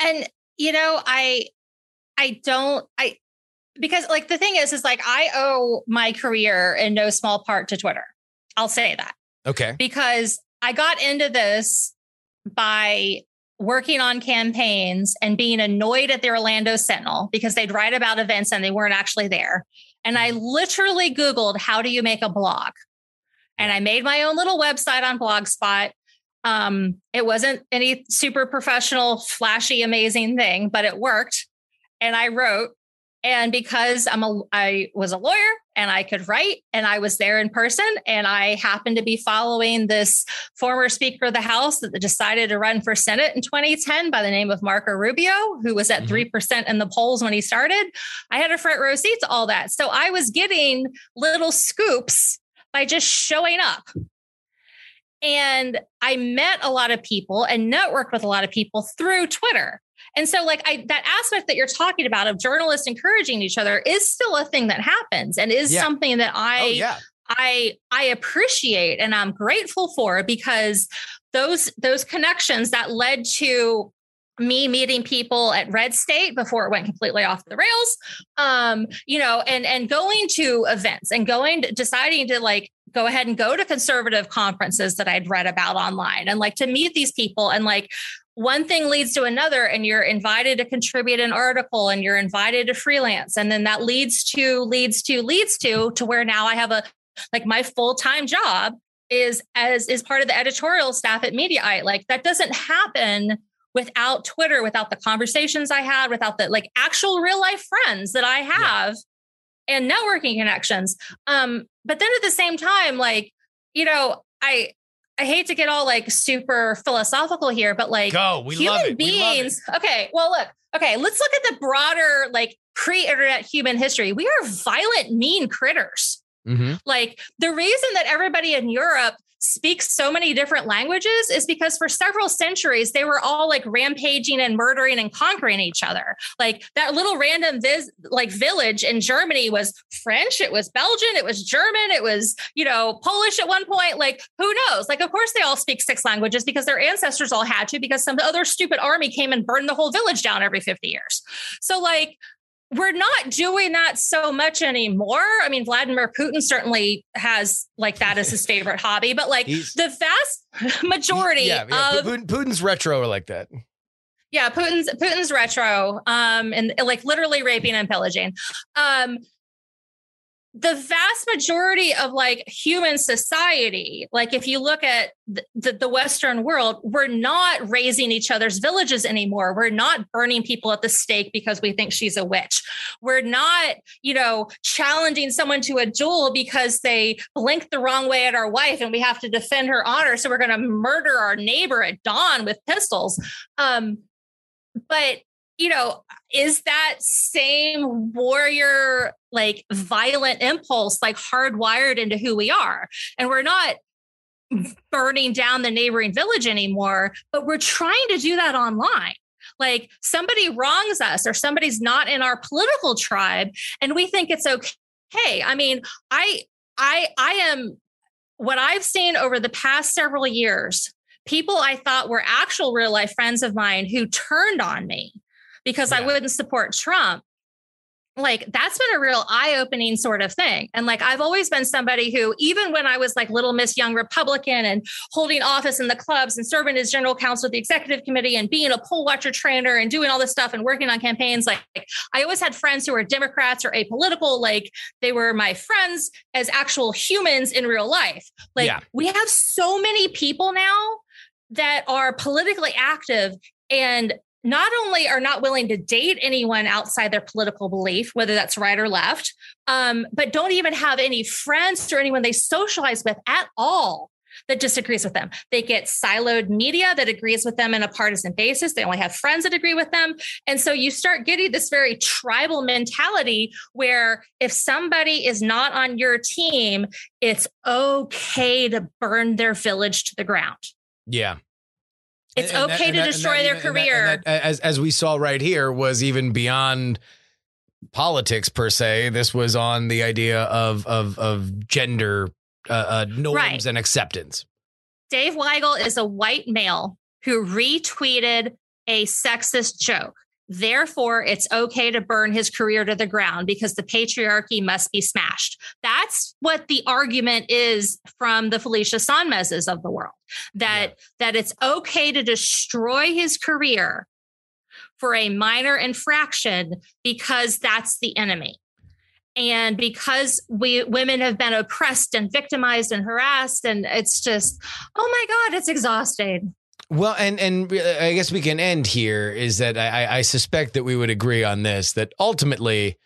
And you know, I I don't I because like the thing is is like I owe my career in no small part to Twitter. I'll say that. Okay. Because I got into this by working on campaigns and being annoyed at the Orlando Sentinel because they'd write about events and they weren't actually there. And I literally Googled, how do you make a blog? And I made my own little website on Blogspot. Um, it wasn't any super professional, flashy, amazing thing, but it worked. And I wrote, and because I'm a I was a lawyer and I could write and I was there in person and I happened to be following this former speaker of the house that decided to run for senate in 2010 by the name of Marco Rubio who was at mm-hmm. 3% in the polls when he started I had a front row seat to all that. So I was getting little scoops by just showing up. And I met a lot of people and networked with a lot of people through Twitter and so, like, I that aspect that you're talking about of journalists encouraging each other is still a thing that happens and is yeah. something that I oh, yeah. I I appreciate and I'm grateful for because those those connections that led to me meeting people at red state before it went completely off the rails um you know and and going to events and going to, deciding to like go ahead and go to conservative conferences that I'd read about online and like to meet these people and like one thing leads to another and you're invited to contribute an article and you're invited to freelance and then that leads to leads to leads to to where now i have a like my full-time job is as is part of the editorial staff at mediaite like that doesn't happen without Twitter, without the conversations I had, without the like actual real life friends that I have yeah. and networking connections. Um, but then at the same time, like, you know, I I hate to get all like super philosophical here, but like Go, we human beings. Okay, well, look, okay, let's look at the broader like pre-internet human history. We are violent, mean critters. Mm-hmm. Like the reason that everybody in Europe speaks so many different languages is because for several centuries they were all like rampaging and murdering and conquering each other. Like that little random vis- like village in Germany was French, it was Belgian, it was German, it was, you know, Polish at one point. Like who knows? Like of course they all speak six languages because their ancestors all had to because some other stupid army came and burned the whole village down every 50 years. So like we're not doing that so much anymore. I mean, Vladimir Putin certainly has like that as his favorite hobby, but like He's, the vast majority yeah, yeah, of Putin's retro are like that. Yeah, Putin's Putin's retro, um, and like literally raping and pillaging. Um, the vast majority of like human society, like if you look at the, the, Western world, we're not razing each other's villages anymore. We're not burning people at the stake because we think she's a witch. We're not, you know, challenging someone to a duel because they blinked the wrong way at our wife and we have to defend her honor. So we're going to murder our neighbor at dawn with pistols. Um, but you know, is that same warrior, like violent impulse, like hardwired into who we are? And we're not burning down the neighboring village anymore, but we're trying to do that online. Like somebody wrongs us or somebody's not in our political tribe and we think it's okay. I mean, I I I am what I've seen over the past several years, people I thought were actual real life friends of mine who turned on me because yeah. I wouldn't support Trump. Like that's been a real eye-opening sort of thing. And like I've always been somebody who, even when I was like little Miss Young Republican and holding office in the clubs and serving as general counsel of the executive committee and being a poll watcher trainer and doing all this stuff and working on campaigns, like, like I always had friends who were Democrats or apolitical. Like they were my friends as actual humans in real life. Like yeah. we have so many people now that are politically active and not only are not willing to date anyone outside their political belief, whether that's right or left, um, but don't even have any friends or anyone they socialize with at all that disagrees with them. They get siloed media that agrees with them in a partisan basis. They only have friends that agree with them. And so you start getting this very tribal mentality where if somebody is not on your team, it's okay to burn their village to the ground. Yeah. It's and, okay to that, destroy their even, career. That, as as we saw right here, was even beyond politics per se. This was on the idea of of of gender uh, uh, norms right. and acceptance. Dave Weigel is a white male who retweeted a sexist joke. Therefore, it's okay to burn his career to the ground because the patriarchy must be smashed. That's what the argument is from the Felicia Sonmeses of the world. That yeah. that it's okay to destroy his career for a minor infraction because that's the enemy. And because we women have been oppressed and victimized and harassed, and it's just, oh my God, it's exhausting. Well, and and I guess we can end here is that I, I suspect that we would agree on this that ultimately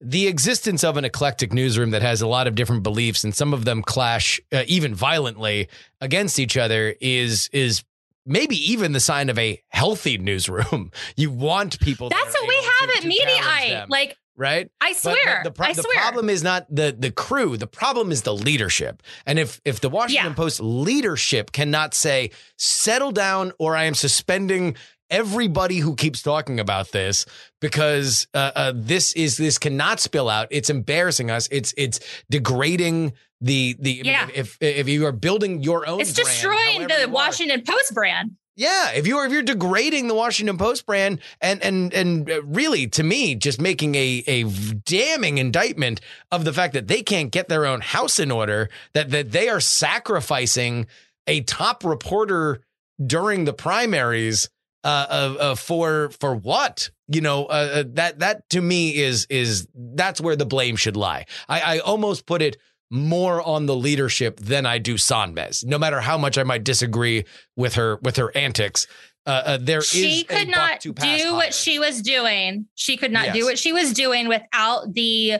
the existence of an eclectic newsroom that has a lot of different beliefs and some of them clash uh, even violently against each other is is maybe even the sign of a healthy newsroom. You want people. To That's what we have at Mediaite. Like right? I swear. the, pro- I the problem is not the the crew. The problem is the leadership. And if if the Washington yeah. Post leadership cannot say settle down or I am suspending everybody who keeps talking about this because uh, uh, this is this cannot spill out. It's embarrassing us. It's it's degrading the the yeah. if if you are building your own it's destroying the Washington Post brand. Yeah, if you're if you're degrading the Washington Post brand and and and uh, really to me just making a a damning indictment of the fact that they can't get their own house in order, that that they are sacrificing a top reporter during the primaries uh, uh, uh for for what you know uh, uh, that that to me is is that's where the blame should lie. I, I almost put it more on the leadership than I do Sonmez. No matter how much I might disagree with her with her antics, uh, Uh, there she is could a not to pass do higher. what she was doing. She could not do what she was doing without the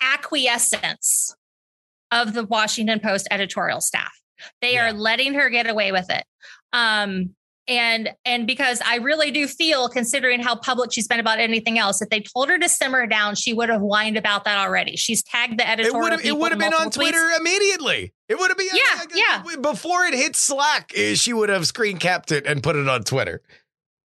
acquiescence of the Washington Post editorial staff. They Yeah. are letting her get away with it. Um, and and because I really do feel, considering how public she's been about anything else, if they told her to simmer down, she would have whined about that already. She's tagged the It editorial. would have. It would have been on. Twitter immediately. It would have been. Yeah, yeah. Before it hit Slack, eh, she would have screen capped it and put it on Twitter.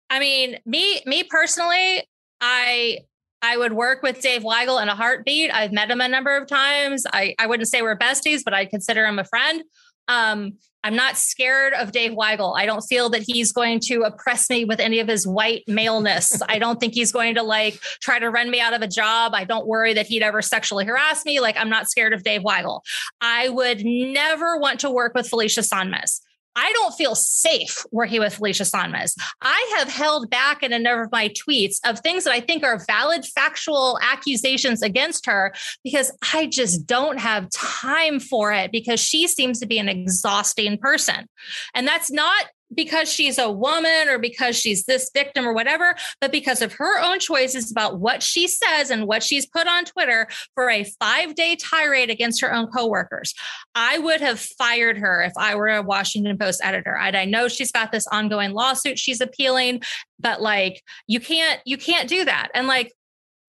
I mean, me me personally, I I would work with Dave Weigel in a heartbeat. I've met him a number of times. I I wouldn't say we're besties, but I consider him a friend. Um, I'm not scared of Dave Weigel. I don't feel that he's going to oppress me with any of his white maleness. I don't think he's going to like try to run me out of a job. I don't worry that he'd ever sexually harass me. Like I'm not scared of Dave Weigel. I would never want to work with Felicia Sonmez. I don't feel safe working with Felicia Sonmez. I have held back in a number of my tweets of things that I think are valid factual accusations against her because I just don't have time for it because she seems to be an exhausting person. And that's not because she's a woman or because she's this victim or whatever, but because of her own choices about what she says and what she's put on Twitter for a five day tirade against her own coworkers. I would have fired her if I were a Washington Post editor. And I know she's got this ongoing lawsuit she's appealing, but like you can't you can't do that. And like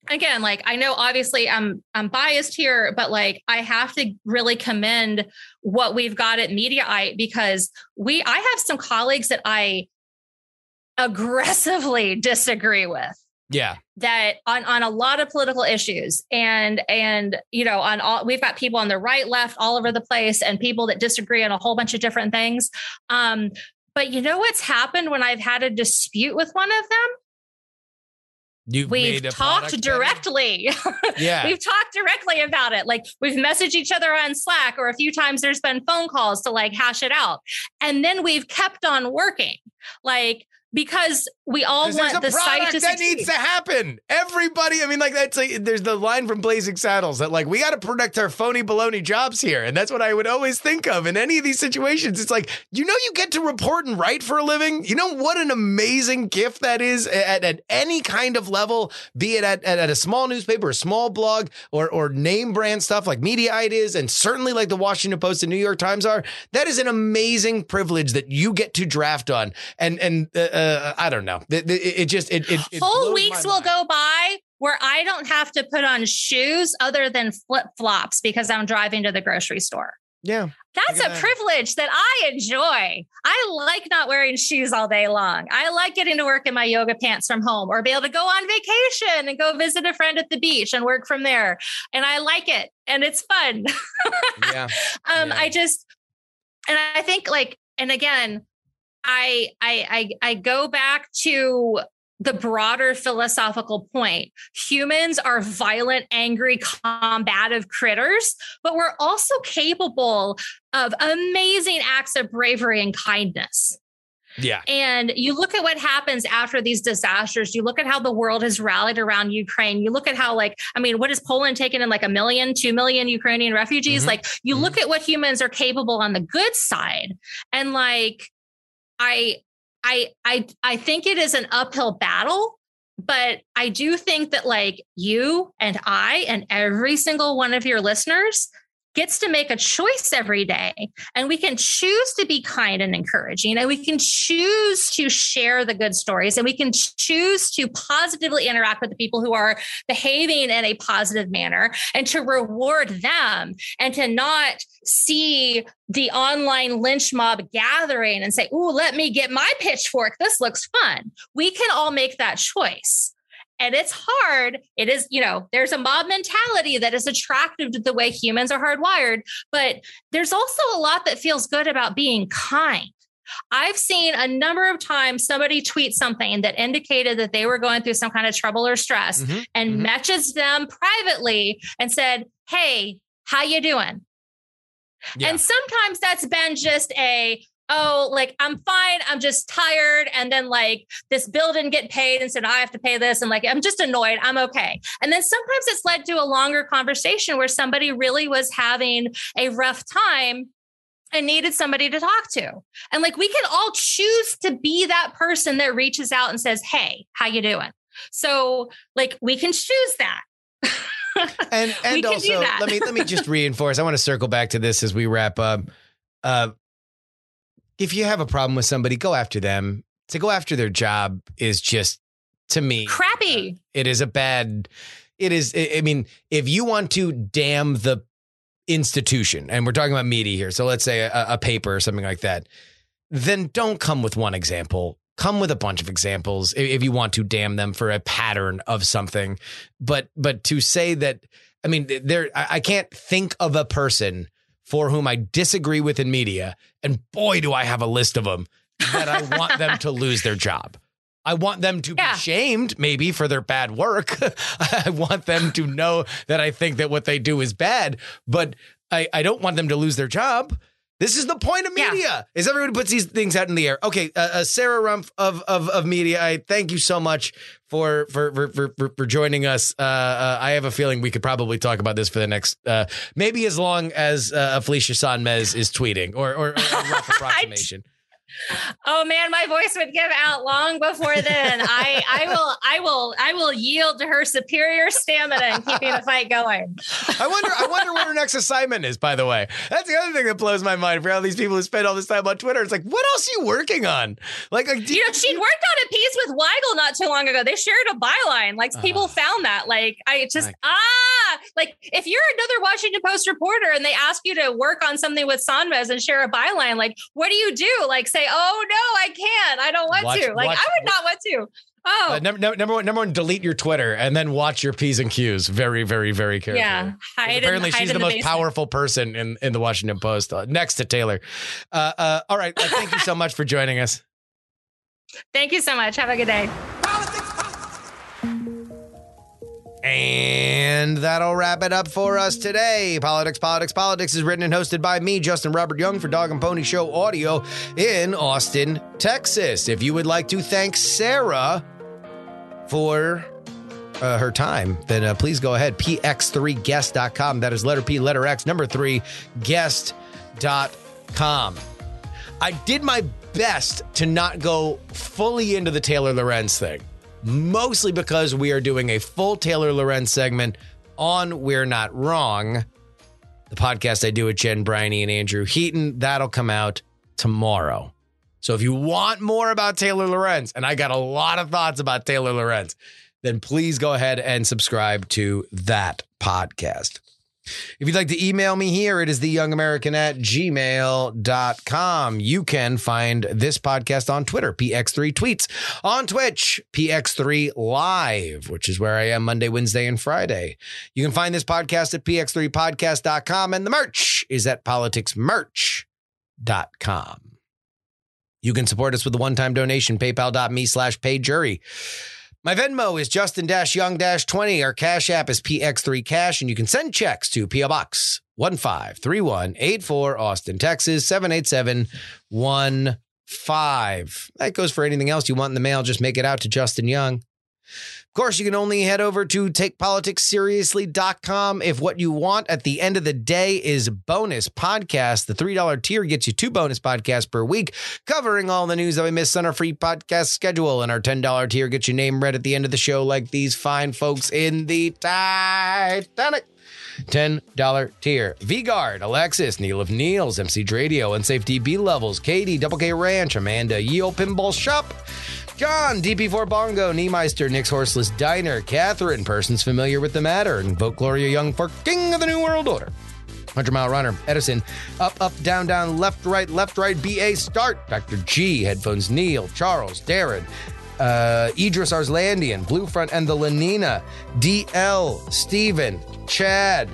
again, like I know obviously I'm I'm biased here, but like I have to really commend what we've got at Mediaite because we I have some colleagues that I aggressively disagree with. Yeah. that on on a lot of political issues and and you know on all we've got people on the right left all over the place and people that disagree on a whole bunch of different things. Um but you know what's happened when i've had a dispute with one of them You've we've talked directly. Yeah. we've talked directly about it. Like we've messaged each other on slack or a few times there's been phone calls to like hash it out. And then we've kept on working. Like because we all want the site to that succeed. needs to happen. Everybody, I mean, like that's like there's the line from Blazing Saddles that like we got to protect our phony baloney jobs here, and that's what I would always think of in any of these situations. It's like you know you get to report and write for a living. You know what an amazing gift that is at, at any kind of level, be it at, at, at a small newspaper, a small blog, or or name brand stuff like Mediaite is, and certainly like the Washington Post and New York Times are. That is an amazing privilege that you get to draft on, and and uh, uh, I don't know, it, it, it just it, it, it whole weeks will mind. go by where I don't have to put on shoes other than flip flops because I'm driving to the grocery store. Yeah. That's a that. privilege that I enjoy. I like not wearing shoes all day long. I like getting to work in my yoga pants from home or be able to go on vacation and go visit a friend at the beach and work from there. And I like it and it's fun. Yeah. um Yeah. i just and i think like and again I, I i i go back to the broader philosophical point humans are violent angry combative critters but we're also capable of amazing acts of bravery and kindness Yeah. and you look at what happens after these disasters. You look at how the world has rallied around Ukraine. You look at how, like, I mean, what is Poland taking in like a million, two million Ukrainian refugees? Mhm. Like, you look at what humans are capable on the good side. And like, I, I, I, I think it is an uphill battle. But I do think that, like, you and I and every single one of your listeners gets to make a choice every day and we can choose to be kind and encouraging and we can choose to share the good stories and we can choose to positively interact with the people who are behaving in a positive manner and to reward them and to not see the online lynch mob gathering and say oh let me get my pitchfork. This looks fun. We can all make that choice and it's hard. It is, you know, there's a mob mentality that is attractive to the way humans are hardwired, but there's also a lot that feels good about being kind. I've seen a number of times somebody tweet something that indicated that they were going through some kind of trouble or stress Mhm, and mhm. messaged them privately and said, "Hey, how you doing?" Yeah. And sometimes that's been just a, oh, like I'm fine, I'm just tired. And then like this bill didn't get paid and said I have to pay this. And like I'm just annoyed. I'm okay. And then sometimes it's led to a longer conversation where somebody really was having a rough time. and needed somebody to talk to. And like we can all choose to be that person that reaches out and says, "Hey, how you doing?" So like we can choose that. and and also let me let me just reinforce. I want to circle back to this as we wrap up. Uh, if you have a problem with somebody, go after them. To go after their job is just to me crappy. Uh, it is a bad. It is. I mean, if you want to damn the institution, and we're talking about media here, so let's say a, a paper or something like that, then don't come with one example come with a bunch of examples if you want to damn them for a pattern of something but but to say that i mean there i can't think of a person for whom i disagree with in media and boy do i have a list of them that i want them to lose their job I want them to yeah. be shamed, maybe for their bad work. I want them to know that I think that what they do is bad, but I, I don't want them to lose their job. This is the point of media. Yeah. Is everybody puts these things out in the air? Okay, uh, uh, Sarah Rumpf of, of of media. I thank you so much for for for for, for joining us. Uh, uh, I have a feeling we could probably talk about this for the next uh, maybe as long as uh, Felicia Sonmez is tweeting or or, or a rough approximation. Oh man, my voice would give out long before then. I I will I will I will yield to her superior stamina and keeping the fight going. I wonder I wonder what her next assignment is, by the way. That's the other thing that blows my mind for all these people who spend all this time on Twitter. It's like, what else are you working on? Like, like you know, she'd worked on a piece with Weigel not too long ago. They shared a byline. Like people uh, found that. Like I just ah like if you're another Washington Post reporter and they ask you to work on something with Sonmez and share a byline, like what do you do? Like say, oh no, I can't. I don't want watch, to. Like watch, I would not want to. Oh, uh, number, number one, number one, delete your Twitter and then watch your p's and q's very, very, very carefully. Yeah, hide apparently in, she's the, the most basement. powerful person in in the Washington Post, uh, next to Taylor. Uh, uh all right, thank you so much for joining us. Thank you so much. Have a good day. And that'll wrap it up for us today. Politics, Politics, Politics is written and hosted by me, Justin Robert Young, for Dog and Pony Show Audio in Austin, Texas. If you would like to thank Sarah for uh, her time, then uh, please go ahead. px3guest.com. That is letter P, letter X, number three, guest.com. I did my best to not go fully into the Taylor Lorenz thing mostly because we are doing a full Taylor Lorenz segment on We're Not Wrong, the podcast I do with Jen Briney and Andrew Heaton. That'll come out tomorrow. So if you want more about Taylor Lorenz, and I got a lot of thoughts about Taylor Lorenz, then please go ahead and subscribe to that podcast. If you'd like to email me here, it is theyoungamerican at gmail.com. You can find this podcast on Twitter, PX3 Tweets, on Twitch, PX3 Live, which is where I am Monday, Wednesday, and Friday. You can find this podcast at px3podcast.com, and the merch is at politicsmerch.com. You can support us with a one-time donation, paypal.me slash payjury. My Venmo is Justin Young 20. Our Cash App is PX3 Cash, and you can send checks to PO Box 153184, Austin, Texas 78715. That goes for anything else you want in the mail. Just make it out to Justin Young course, you can only head over to takepoliticsseriously.com if what you want at the end of the day is bonus podcast. The $3 tier gets you two bonus podcasts per week, covering all the news that we miss on our free podcast schedule. And our $10 tier gets your name read at the end of the show, like these fine folks in the Titanic. $10 tier. V-Guard, Alexis, Neil of Neils, MC Dradio, Unsafe DB Levels, Katie, Double K Ranch, Amanda, Yeo Pinball Shop, John, DP4 Bongo, Niemeister, Nick's Horseless Diner, Catherine, persons familiar with the matter, and vote Gloria Young for King of the New World Order. 100 Mile Runner, Edison, Up, Up, Down, Down, Left, Right, Left, Right, BA, Start, Dr. G, Headphones, Neil, Charles, Darren, uh, Idris Arslandian, Blue Front and the Lenina, DL, Steven, Chad,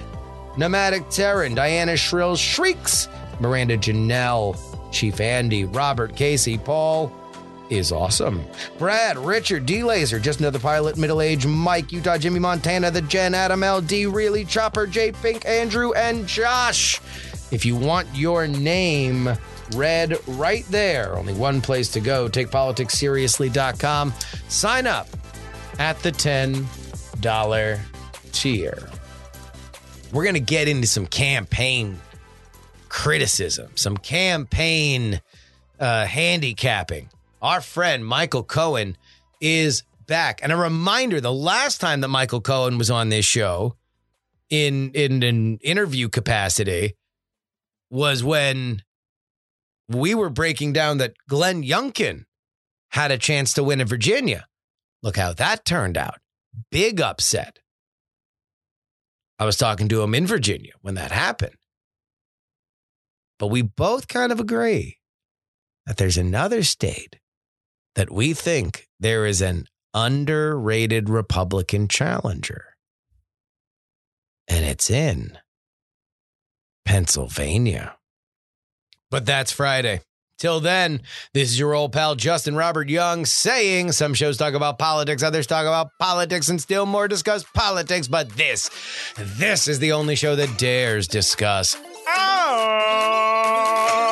Nomadic Terran, Diana Shrill, Shrieks, Miranda Janelle, Chief Andy, Robert Casey, Paul, is awesome. Brad, Richard, D Laser, just another pilot, middle age, Mike, Utah, Jimmy Montana, the Jen, Adam, LD, Really, Chopper, J Pink, Andrew, and Josh. If you want your name read right there, only one place to go, takepoliticsseriously.com. Sign up at the $10 tier. We're going to get into some campaign criticism, some campaign uh, handicapping. Our friend Michael Cohen is back. And a reminder the last time that Michael Cohen was on this show in, in an interview capacity was when we were breaking down that Glenn Youngkin had a chance to win in Virginia. Look how that turned out. Big upset. I was talking to him in Virginia when that happened. But we both kind of agree that there's another state that we think there is an underrated Republican challenger. And it's in Pennsylvania. But that's Friday. Till then, this is your old pal Justin Robert Young saying some shows talk about politics, others talk about politics, and still more discuss politics. But this, this is the only show that dares discuss. Oh!